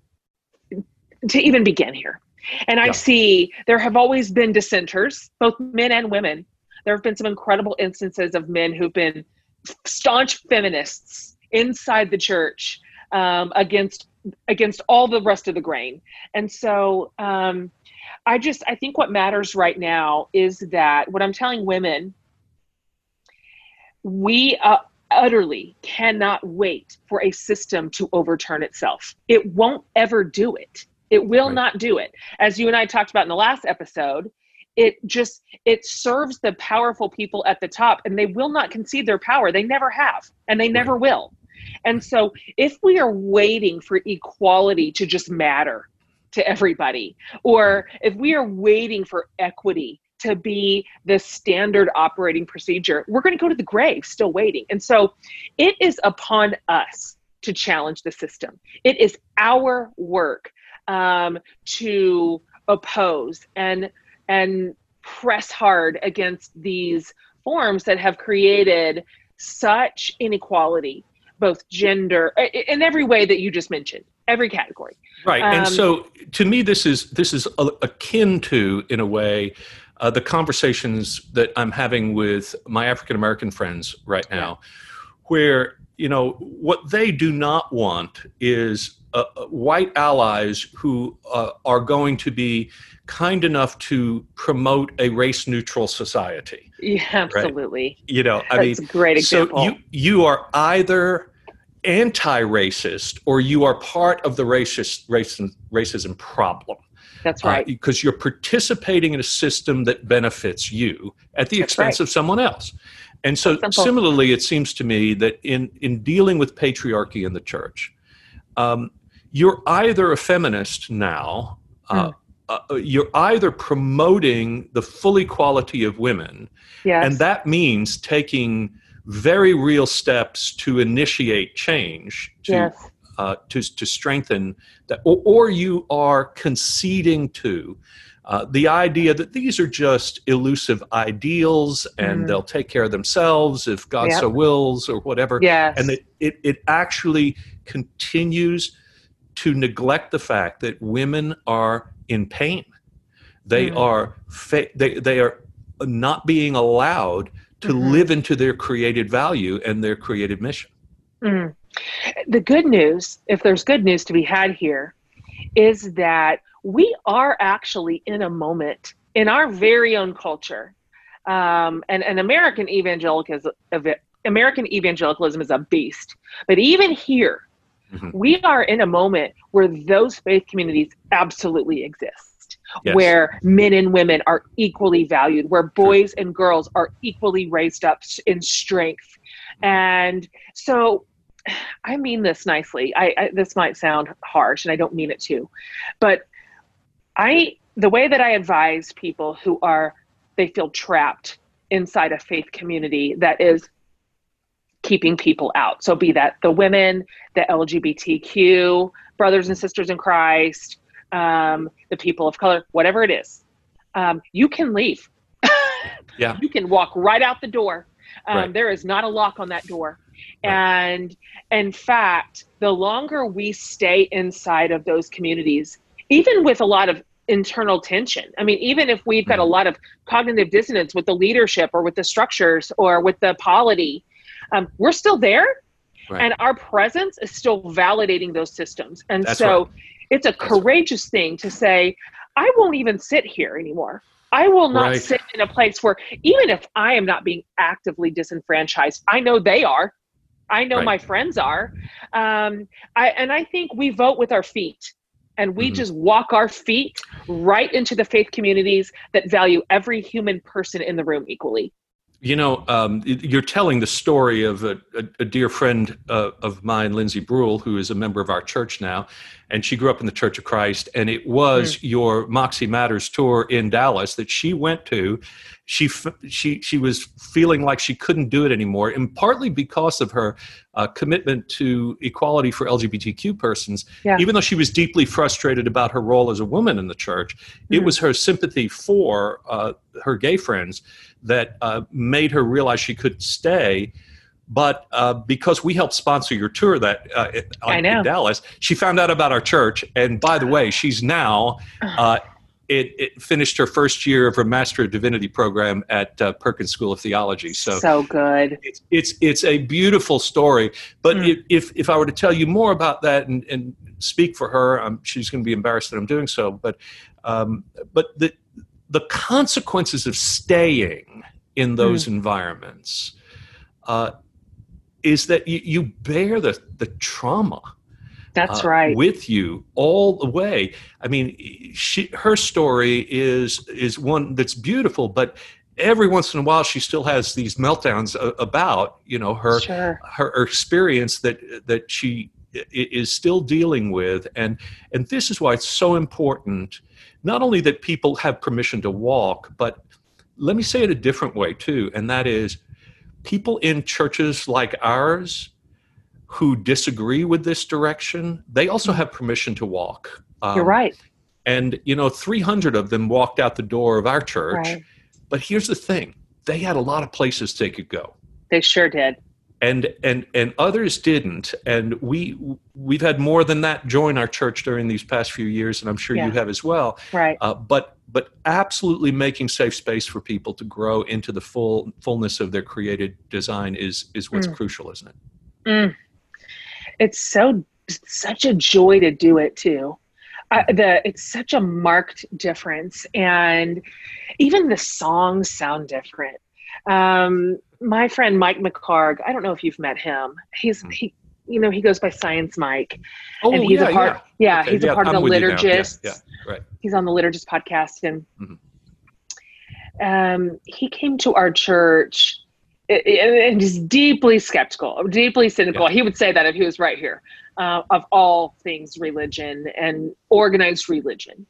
Speaker 2: to even begin here. And I see there have always been dissenters, both men and women. There have been some incredible instances of men who've been staunch feminists inside the church um, against against all the rest of the grain. And so um, I just I think what matters right now is that what I'm telling women, we uh, utterly cannot wait for a system to overturn itself. It won't ever do it it will right. not do it. As you and I talked about in the last episode, it just it serves the powerful people at the top and they will not concede their power. They never have and they never will. And so if we are waiting for equality to just matter to everybody or if we are waiting for equity to be the standard operating procedure, we're going to go to the grave still waiting. And so it is upon us to challenge the system. It is our work um, to oppose and and press hard against these forms that have created such inequality both gender in every way that you just mentioned every category
Speaker 1: right um, and so to me this is this is akin to in a way uh, the conversations that i'm having with my african american friends right now yeah. where you know what they do not want is uh, uh, white allies who uh, are going to be kind enough to promote a race neutral society.
Speaker 2: Yeah, absolutely.
Speaker 1: Right? You know,
Speaker 2: I That's mean, a great example.
Speaker 1: So you you are either anti-racist or you are part of the racist racism, racism problem.
Speaker 2: That's uh, right.
Speaker 1: Because uh, you're participating in a system that benefits you at the That's expense right. of someone else. And so similarly, it seems to me that in, in dealing with patriarchy in the church, um, you're either a feminist now, uh, mm. uh, you're either promoting the full equality of women,
Speaker 2: yes.
Speaker 1: and that means taking very real steps to initiate change to
Speaker 2: yes.
Speaker 1: uh, to, to strengthen that, or, or you are conceding to. Uh, the idea that these are just elusive ideals and mm. they'll take care of themselves if God yep. so wills or whatever.
Speaker 2: Yes.
Speaker 1: And it, it, it actually continues to neglect the fact that women are in pain. They mm. are fa- they they are not being allowed to mm-hmm. live into their created value and their created mission.
Speaker 2: Mm. The good news, if there's good news to be had here, is that we are actually in a moment in our very own culture, um, and, and American evangelicalism, American evangelicalism is a beast. But even here, Mm-hmm. We are in a moment where those faith communities absolutely exist. Yes. Where men and women are equally valued, where boys and girls are equally raised up in strength. And so I mean this nicely. I, I, this might sound harsh, and I don't mean it to, but I the way that I advise people who are they feel trapped inside a faith community that is keeping people out. So be that the women, the LGBTQ brothers and sisters in Christ, um, the people of color, whatever it is, um, you can leave.
Speaker 1: yeah.
Speaker 2: You can walk right out the door. Um, right. There is not a lock on that door. Right. And in fact, the longer we stay inside of those communities, even with a lot of internal tension. I mean, even if we've got a mm-hmm. lot of cognitive dissonance with the leadership or with the structures or with the polity, um, we're still there right. and our presence is still validating those systems and That's so right. It's a courageous thing to say i won't even sit here anymore. I will not right. sit in a place where even if i am not being actively disenfranchised i know they are. I know my friends are. Um, I, and i think we vote with our feet and we mm-hmm. just walk our feet right into the faith communities that value every human person in the room equally.
Speaker 1: You know, um, you're telling the story of a, a, a dear friend uh, of mine, Lindsay Brule, who is a member of our church now, and she grew up in the Church of Christ. And it was mm. your Moxie Matters tour in Dallas that she went to. She she she was feeling like she couldn't do it anymore, and partly because of her uh, commitment to equality for LGBTQ persons. Yeah. Even though she was deeply frustrated about her role as a woman in the church, mm. it was her sympathy for uh, her gay friends that uh, made her realize she could stay but uh, because we helped sponsor your tour that uh, in Dallas, she found out about our church. And by the way, she's now uh, it, it, finished her first year of her Master of Divinity program at uh, Perkins School of Theology. So
Speaker 2: so good.
Speaker 1: It's it's, it's a beautiful story. But mm. if if I were to tell you more about that and, and speak for her, um, she's going to be embarrassed that I'm doing so. But um, but the the consequences of staying in those mm. environments. Uh, is that you, you bear the, the trauma
Speaker 2: that's uh, right.
Speaker 1: with you all the way. I mean she her story is is one that's beautiful but every once in a while she still has these meltdowns about you know her sure. her experience that that she is still dealing with. And and this is why it's so important not only that people have permission to walk but let me say it a different way too and that is people in churches like ours who disagree with this direction, they also have permission to walk.
Speaker 2: Um, You're right.
Speaker 1: And, you know, 300 of them walked out the door of our church. Right. But here's the thing they had a lot of places they could go.
Speaker 2: They sure did.
Speaker 1: And, and and others didn't and we we've had more than that join our church during these past few years and i'm sure yeah. you have as well
Speaker 2: right
Speaker 1: uh, but but absolutely making safe space for people to grow into the full fullness of their created design is is what's mm. crucial, isn't it?
Speaker 2: Mm. It's so such a joy to do it too. Uh, the it's such a marked difference, and even the songs sound different. Um, my friend Mike McHargue, I don't know if you've met him. He's mm. he you know, he goes by Science Mike.
Speaker 1: Oh,
Speaker 2: and
Speaker 1: he's yeah,
Speaker 2: a part
Speaker 1: yeah,
Speaker 2: yeah okay, he's a part I'm of the liturgists.
Speaker 1: Yeah, yeah, right.
Speaker 2: He's on the liturgist podcast and mm-hmm. um, he came to our church and he's deeply skeptical, deeply cynical. Yeah. He would say that if he was right here, uh, of all things religion and organized religion.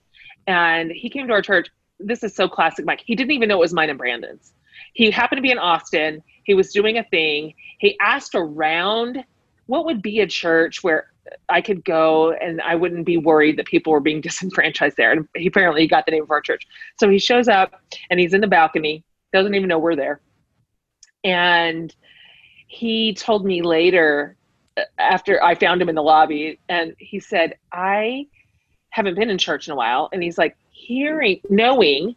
Speaker 2: And he came to our church. This is so classic Mike. He didn't even know it was mine and Brandon's. He happened to be in Austin. He was doing a thing. He asked around what would be a church where I could go and I wouldn't be worried that people were being disenfranchised there. And he apparently got the name of our church. So he shows up and he's in the balcony, doesn't even know we're there. And he told me later, after I found him in the lobby, and he said, I haven't been in church in a while. And he's like, hearing, knowing,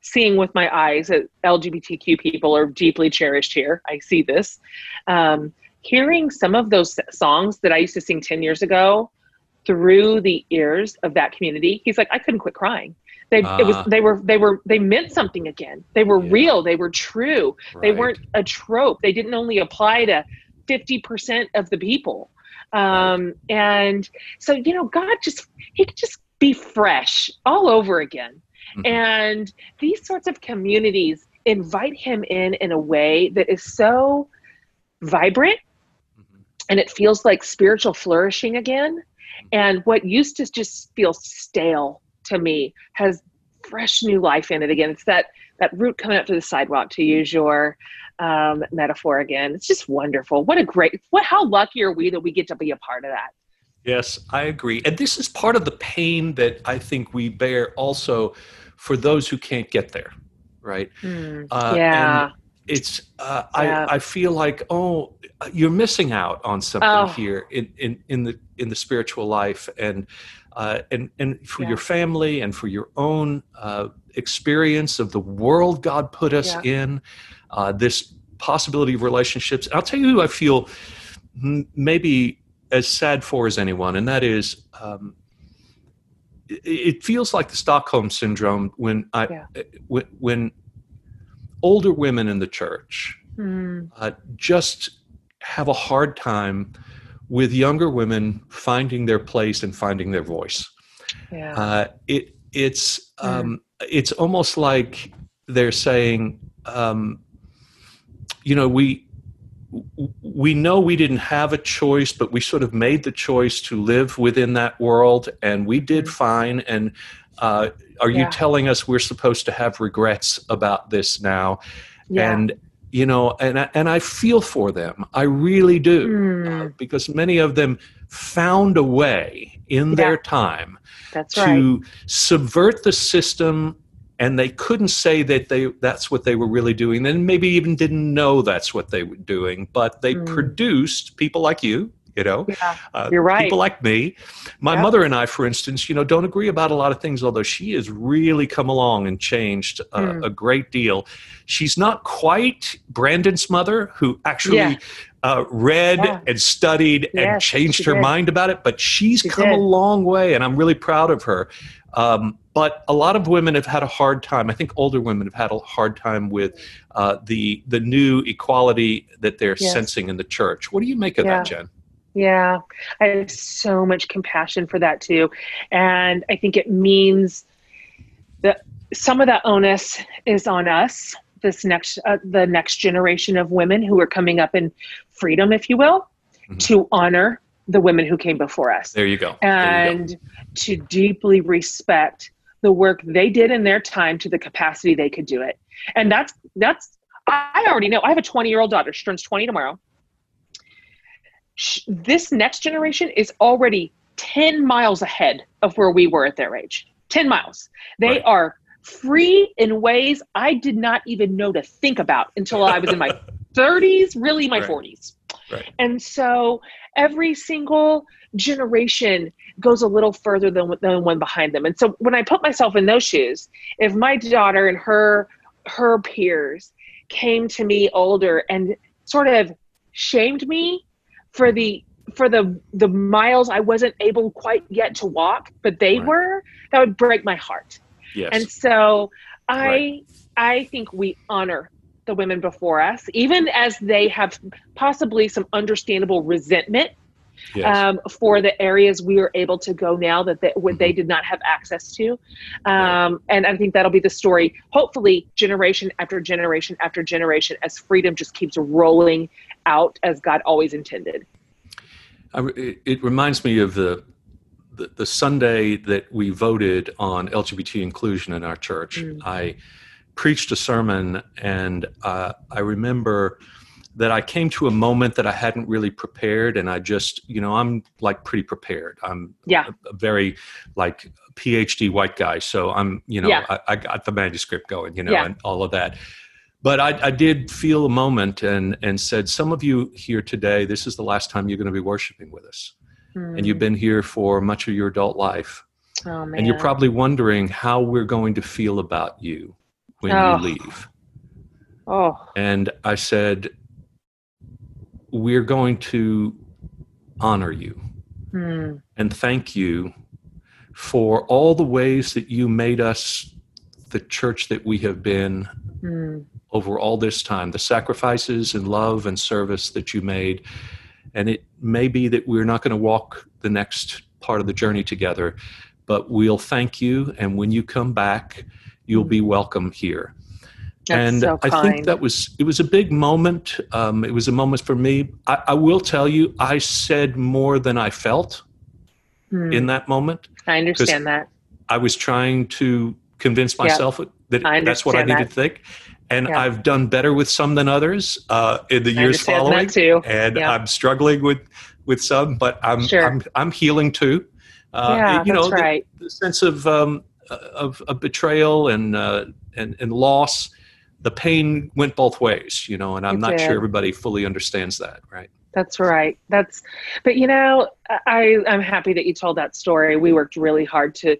Speaker 2: seeing with my eyes that LGBTQ people are deeply cherished here. I see this. Um, hearing some of those songs that I used to sing 10 years ago through the ears of that community, he's like, I couldn't quit crying. They, uh, it was, ah. they were, they were, they meant something again. They were yeah. real. They were true. Right. They weren't a trope. They didn't only apply to 50% of the people. Um. And so, you know, God just, he could just be fresh all over again. Mm-hmm. And these sorts of communities invite him in in a way that is so vibrant and it feels like spiritual flourishing again. And what used to just feel stale to me has fresh new life in it again. It's that that root coming up to the sidewalk, to use your um, metaphor again. It's just wonderful. What a great what how lucky are we that we get to be a part of that.
Speaker 1: Yes, I agree. And this is part of the pain that I think we bear also for those who can't get there, right?
Speaker 2: Mm, uh, yeah
Speaker 1: it's uh, yeah. I, I feel like oh you're missing out on something oh. here in, in, in the in the spiritual life and uh, and and for yeah. your family and for your own uh, experience of the world God put us yeah. in uh, this possibility of relationships I'll tell you who I feel m- maybe as sad for as anyone and that is um, it, it feels like the Stockholm syndrome when I when, when older women in the church mm. uh, just have a hard time with younger women finding their place and finding their voice. Yeah. Uh, it it's mm. um, it's almost like they're saying, um, you know, we we know we didn't have a choice, but we sort of made the choice to live within that world, and we did fine. And uh, are yeah. you telling us we're supposed to have regrets about this now? Yeah. And you know, and I, and I feel for them. I really do, mm. uh, because many of them found a way in yeah. their time
Speaker 2: That's
Speaker 1: to
Speaker 2: right.
Speaker 1: subvert the system and they couldn't say that they that's what they were really doing and maybe even didn't know that's what they were doing but they mm. produced people like you you know
Speaker 2: yeah, uh, you're right
Speaker 1: people like me my yeah. mother and i for instance you know don't agree about a lot of things although she has really come along and changed uh, mm. a great deal she's not quite brandon's mother who actually yeah. uh, read and studied yes, and changed her did. mind about it but she's she come did. a long way and i'm really proud of her um, but a lot of women have had a hard time. I think older women have had a hard time with uh, the the new equality that they're yes. sensing in the church. What do you make of that, Jen?
Speaker 2: Yeah, I have so much compassion for that too, and I think it means that some of that onus is on us. This next, uh, the next generation of women who are coming up in freedom, if you will, mm-hmm. to honor the women who came before us.
Speaker 1: There you go.
Speaker 2: And
Speaker 1: you go.
Speaker 2: to deeply respect the work they did in their time to the capacity they could do it. And that's that's I already know. I have a 20 year old daughter. She turns 20 tomorrow. She, this next generation is already 10 miles ahead of where we were at their age. 10 miles. They right. are free in ways I did not even know to think about until I was in my 30s, really my right. 40s. Right. And so every single generation goes a little further than, than one behind them. And so when I put myself in those shoes, if my daughter and her her peers came to me older and sort of shamed me for the for the the miles I wasn't able quite yet to walk, but they right. were, that would break my heart.
Speaker 1: Yes.
Speaker 2: And so I right. I think we honor the women before us, even as they have possibly some understandable resentment yes. um, for the areas we are able to go now that they, mm-hmm. they did not have access to. Um, right. And I think that'll be the story, hopefully, generation after generation after generation, as freedom just keeps rolling out as God always intended.
Speaker 1: it reminds me of the, the, the Sunday that we voted on LGBT inclusion in our church. Mm. I preached a sermon, and uh, I remember that I came to a moment that I hadn't really prepared, and I just, you know, I'm like pretty prepared. I'm
Speaker 2: yeah.
Speaker 1: a, a very like PhD white guy, so I'm, you know, yeah. I, I, got the manuscript going, you know, yeah. and all of that. But I, I did feel a moment and and said, some of you here today, this is the last time you're going to be worshiping with us, mm. and you've hmm. been here for much of your adult life,
Speaker 2: oh,
Speaker 1: and you're probably wondering how we're going to feel about you when oh. you leave.
Speaker 2: Oh.
Speaker 1: And I said, we're going to honor you
Speaker 2: mm.
Speaker 1: and thank you for all the ways that you made us the church that we have been
Speaker 2: mm.
Speaker 1: over all this time, the sacrifices and love and service that you made. And it may be that we're not going to walk the next part of the journey together, but we'll thank you. And when you come back, you'll be welcome here.
Speaker 2: That's
Speaker 1: and
Speaker 2: so
Speaker 1: I think that was it was a big moment. Um, it was a moment for me. I, I, will tell you, I said more than I felt
Speaker 2: hmm.
Speaker 1: in that moment.
Speaker 2: I understand that.
Speaker 1: I was trying to convince myself yep. that that's what I needed that. to think. And yep. I've done better with some than others uh, in the years following. And yep. I'm struggling with with some, but I'm
Speaker 2: sure.
Speaker 1: I'm, I'm healing too.
Speaker 2: Uh, yeah,
Speaker 1: you know,
Speaker 2: that's right.
Speaker 1: The, the sense of um, of, of betrayal and, uh, and and loss the pain went both ways, you know, and I'm it not did. sure everybody fully understands that, right?
Speaker 2: That's right. That's, but you know, I I'm happy that you told that story. We worked really hard to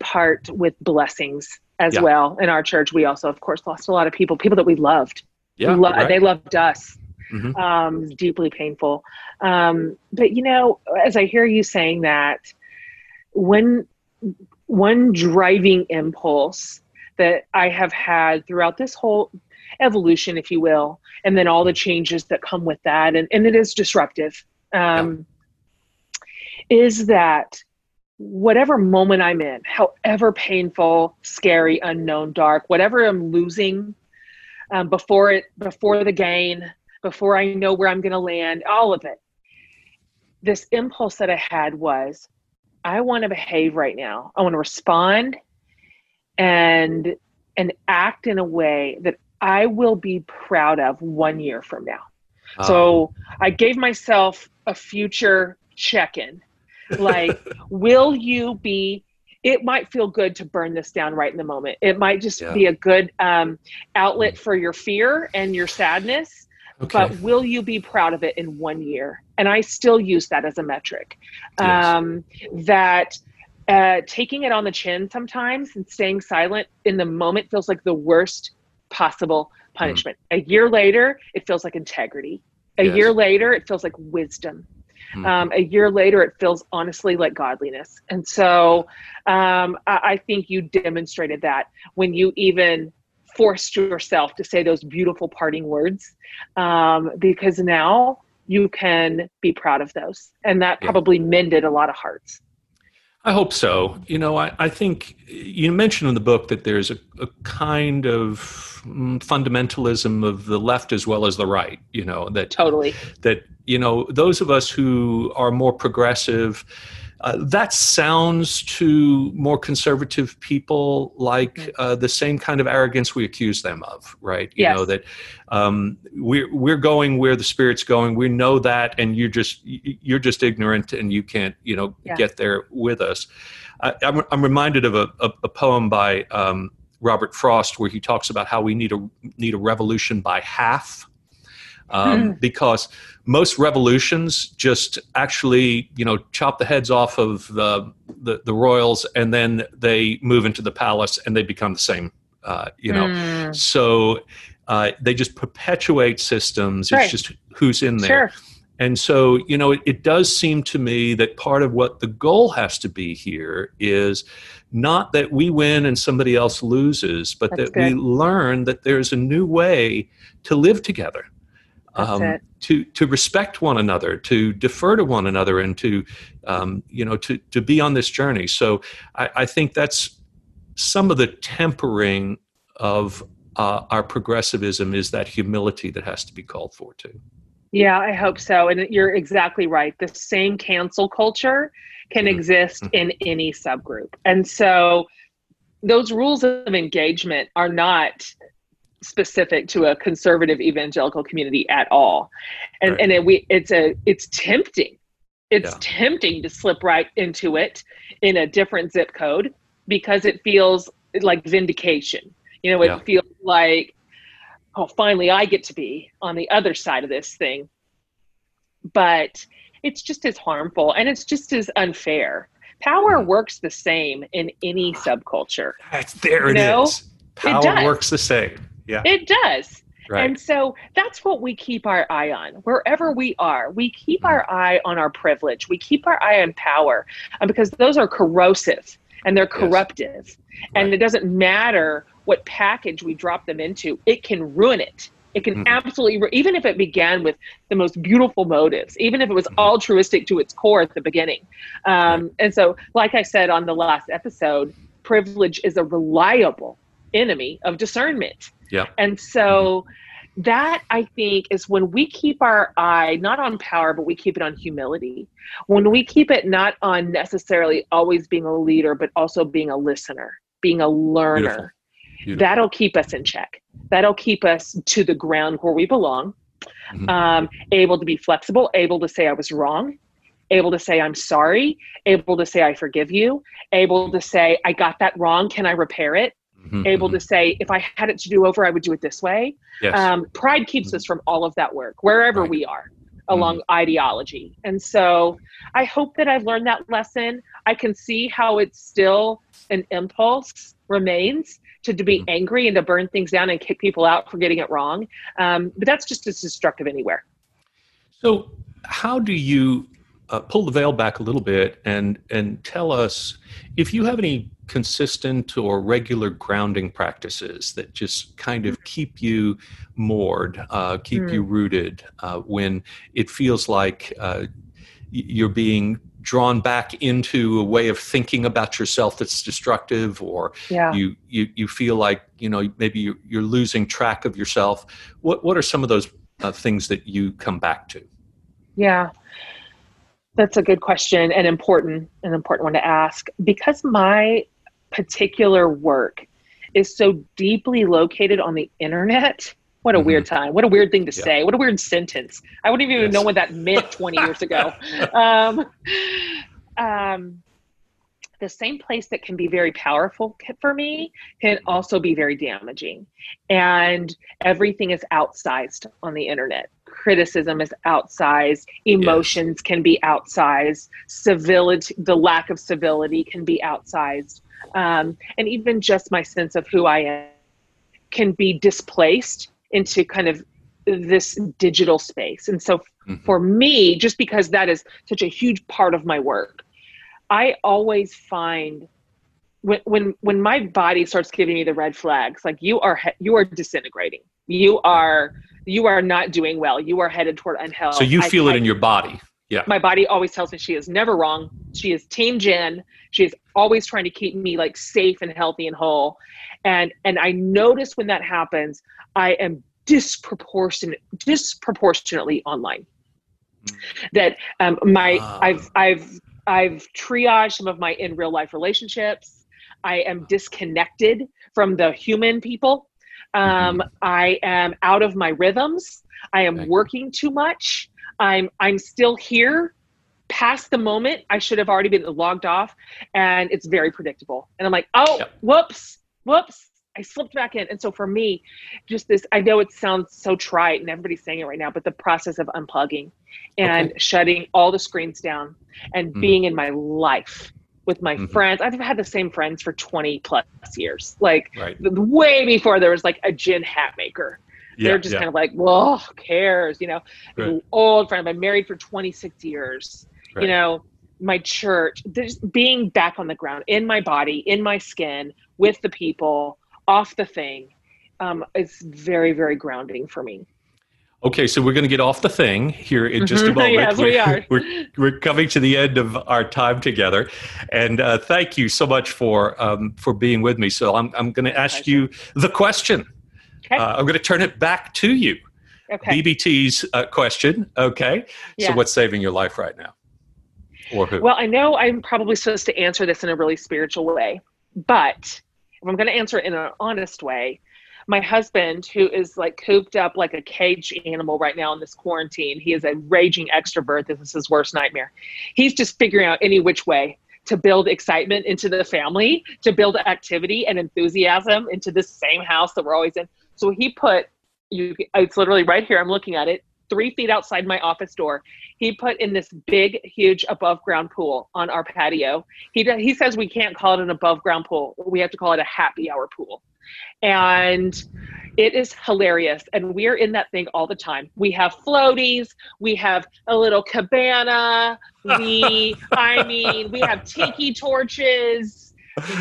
Speaker 2: part with blessings as yeah. well in our church. We also, of course, lost a lot of people, people that we loved.
Speaker 1: Yeah, lo-
Speaker 2: right. they loved us.
Speaker 1: Mm-hmm.
Speaker 2: Um, deeply painful. Um, but you know, as I hear you saying that, when one driving impulse that I have had throughout this whole evolution, if you will, and then all the changes that come with that, and, and it is disruptive, um, yeah. is that whatever moment I'm in, however painful, scary, unknown, dark, whatever I'm losing, um, before it before the gain before i know where i'm going to land all of it this impulse that i had was i want to behave right now i want to respond and and act in a way that i will be proud of one year from now so I gave myself a future check in. Like, will you be? It might feel good to burn this down right in the moment. It might just yeah. be a good um, outlet for your fear and your sadness. Okay. But will you be proud of it in one year? And I still use that as a metric. Yes. Um, that uh, taking it on the chin sometimes and staying silent in the moment feels like the worst possible punishment. Mm. A year later, it feels like integrity. A yes. year later, it feels like wisdom. Mm. Um, a year later, it feels honestly like godliness. And so um, I, I think you demonstrated that when you even forced yourself to say those beautiful parting words um, because now you can be proud of those. And that yeah. probably mended a lot of hearts.
Speaker 1: I hope so. You know, I, I think you mentioned in the book that there's a, a kind of mm, fundamentalism of the left as well as the right. You know that
Speaker 2: totally
Speaker 1: that you know those of us who are more progressive uh, that sounds to more conservative people like mm. uh, the same kind of arrogance we accuse them of, right? You
Speaker 2: yes.
Speaker 1: know that um, we're we're going where the spirit's going. We know that, and you're just you're just ignorant, and you can't you know yeah. get there with us. I, am I'm, I'm reminded of a, a, a poem by um, Robert Frost where he talks about how we need a need a revolution by half um, mm. because most revolutions just actually you know chop the heads off of the, the, the royals and then they move into the palace and they become the same uh, you know mm. so uh, they just perpetuate systems right. it's just who's in there
Speaker 2: sure.
Speaker 1: and so you know it, it does seem to me that part of what the goal has to be here is not that we win and somebody else loses but That's that good. we learn that there's a new way to live together um, to to respect one another, to defer to one another, and to um, you know to to be on this journey. So I, I think that's some of the tempering of uh, our progressivism is that humility that has to be called for too.
Speaker 2: Yeah, I hope so. And you're exactly right. The same cancel culture can mm-hmm. exist mm-hmm. in any subgroup. And so those rules of engagement are not specific to a conservative evangelical community at all and right. and it, we it's a it's tempting it's yeah. tempting to slip right into it in a different zip code because it feels like vindication you know it yeah. feels like oh finally i get to be on the other side of this thing but it's just as harmful and it's just as unfair power mm. works the same in any subculture
Speaker 1: That's, there you it know? is. power it works the same yeah.
Speaker 2: It does. Right. And so that's what we keep our eye on wherever we are. We keep mm-hmm. our eye on our privilege. We keep our eye on power uh, because those are corrosive and they're corruptive. Yes. Right. And it doesn't matter what package we drop them into, it can ruin it. It can mm-hmm. absolutely, even if it began with the most beautiful motives, even if it was mm-hmm. altruistic to its core at the beginning. Um, right. And so, like I said on the last episode, privilege is a reliable enemy of discernment.
Speaker 1: Yeah.
Speaker 2: And so mm-hmm. that I think is when we keep our eye not on power, but we keep it on humility. When we keep it not on necessarily always being a leader, but also being a listener, being a learner. Beautiful. Beautiful. That'll keep us in check. That'll keep us to the ground where we belong. Mm-hmm. Um, able to be flexible, able to say I was wrong, able to say I'm sorry, able to say I forgive you, able to say I got that wrong. Can I repair it? Mm-hmm. able to mm-hmm. say, if I had it to do over, I would do it this way. Yes. Um, pride keeps mm-hmm. us from all of that work, wherever right. we are along mm-hmm. ideology. And so I hope that I've learned that lesson. I can see how it's still an impulse remains to, to be angry and to burn things down and kick people out for getting it wrong. Um, but that's just as destructive anywhere.
Speaker 1: So, how do you uh, pull the veil back a little bit and and tell us if you have any consistent or regular grounding practices that just kind of keep you moored, uh, keep mm. you rooted uh, when it feels like uh, you're being drawn back into a way of thinking about yourself that's destructive or
Speaker 2: yeah.
Speaker 1: you, you you feel like you know maybe you're, you're losing track of yourself. What what are some of those uh, things that you come back to?
Speaker 2: Yeah. That's a good question and important an important one to ask. Because my particular work is so deeply located on the internet what a mm-hmm. weird time. What a weird thing to yeah. say. What a weird sentence. I wouldn't even yes. know what that meant 20 years ago. Um, um, the same place that can be very powerful for me can also be very damaging. And everything is outsized on the internet. Criticism is outsized, emotions yes. can be outsized, civility, the lack of civility can be outsized. Um, and even just my sense of who I am can be displaced into kind of this digital space. And so mm-hmm. for me, just because that is such a huge part of my work, I always find when when when my body starts giving me the red flags, like you are you are disintegrating. You are you are not doing well. You are headed toward unhealth.
Speaker 1: So you feel I, it I, in your body. Yeah.
Speaker 2: My body always tells me she is never wrong. She is team Jen. She is always trying to keep me like safe and healthy and whole. And and I notice when that happens, I am disproportionate disproportionately online that um, my uh. i've i've i've triaged some of my in real life relationships. I am disconnected from the human people. Um, mm-hmm. i am out of my rhythms. I am working too much. I'm i'm still here. Past the moment i should have already been logged off and it's very predictable. And i'm like oh yep. whoops whoops I slipped back in. And so for me, just this, I know it sounds so trite and everybody's saying it right now, but the process of unplugging and okay. shutting all the screens down and mm-hmm. being in my life with my mm-hmm. friends. I've had the same friends for 20 plus years, like right. way before there was like a Jen Hatmaker. Yeah, They're just yeah. kind of like, well, who cares? You know, right. old friend. I've been married for 26 years. Right. You know, my church, just being back on the ground in my body, in my skin, with the people, off the thing um, is very, very grounding for me.
Speaker 1: Okay, so we're going to get off the thing here in just a mm-hmm. moment.
Speaker 2: yes, we are.
Speaker 1: We're, we're coming to the end of our time together, and uh, thank you so much for um, for being with me. So I'm I'm going to ask you the question. Okay. Uh, I'm going to turn it back to you. Okay. BBT's uh, question. Okay. Yeah. So what's saving your life right now, or who?
Speaker 2: Well, I know I'm probably supposed to answer this in a really spiritual way, but if I'm going to answer in an honest way, my husband, who is like cooped up like a caged animal right now in this quarantine, he is a raging extrovert. This is his worst nightmare. He's just figuring out any which way to build excitement into the family, to build activity and enthusiasm into this same house that we're always in. So he put you it's literally right here. I'm looking at it three feet outside my office door. He put in this big, huge above ground pool on our patio. He, he says we can't call it an above ground pool. We have to call it a happy hour pool. And it is hilarious. And we're in that thing all the time. We have floaties, we have a little cabana, we, I mean, we have tiki torches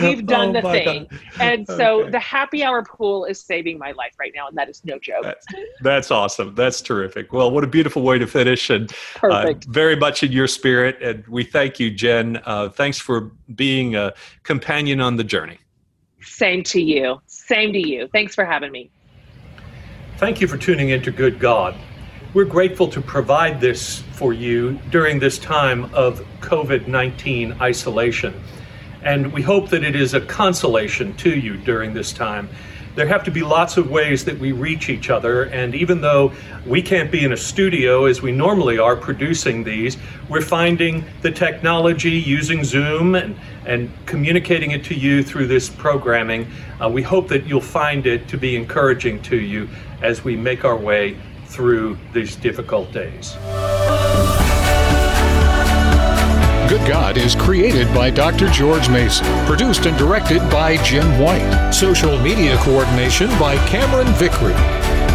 Speaker 2: We've done oh the thing. God. And so okay. the happy hour pool is saving my life right now. And that is no joke.
Speaker 1: That's, that's awesome. That's terrific. Well, what a beautiful way to finish. And uh, very much in your spirit. And we thank you, Jen. Uh, thanks for being a companion on the journey.
Speaker 2: Same to you. Same to you. Thanks for having me.
Speaker 1: Thank you for tuning into Good God. We're grateful to provide this for you during this time of COVID 19 isolation and we hope that it is a consolation to you during this time. There have to be lots of ways that we reach each other, and even though we can't be in a studio as we normally are producing these, we're finding the technology using Zoom and, and communicating it to you through this programming. Uh, we hope that you'll find it to be encouraging to you as we make our way through these difficult days.
Speaker 3: Good God is created by Dr. George Mason, produced and directed by Jim White, social media coordination by Cameron Vickery.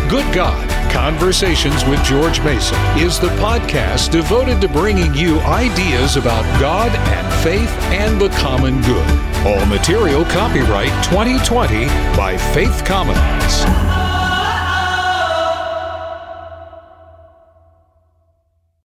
Speaker 3: Good God Conversations with George Mason is the podcast devoted to bringing you ideas about God and faith and the common good. All material copyright 2020 by Faith Commons.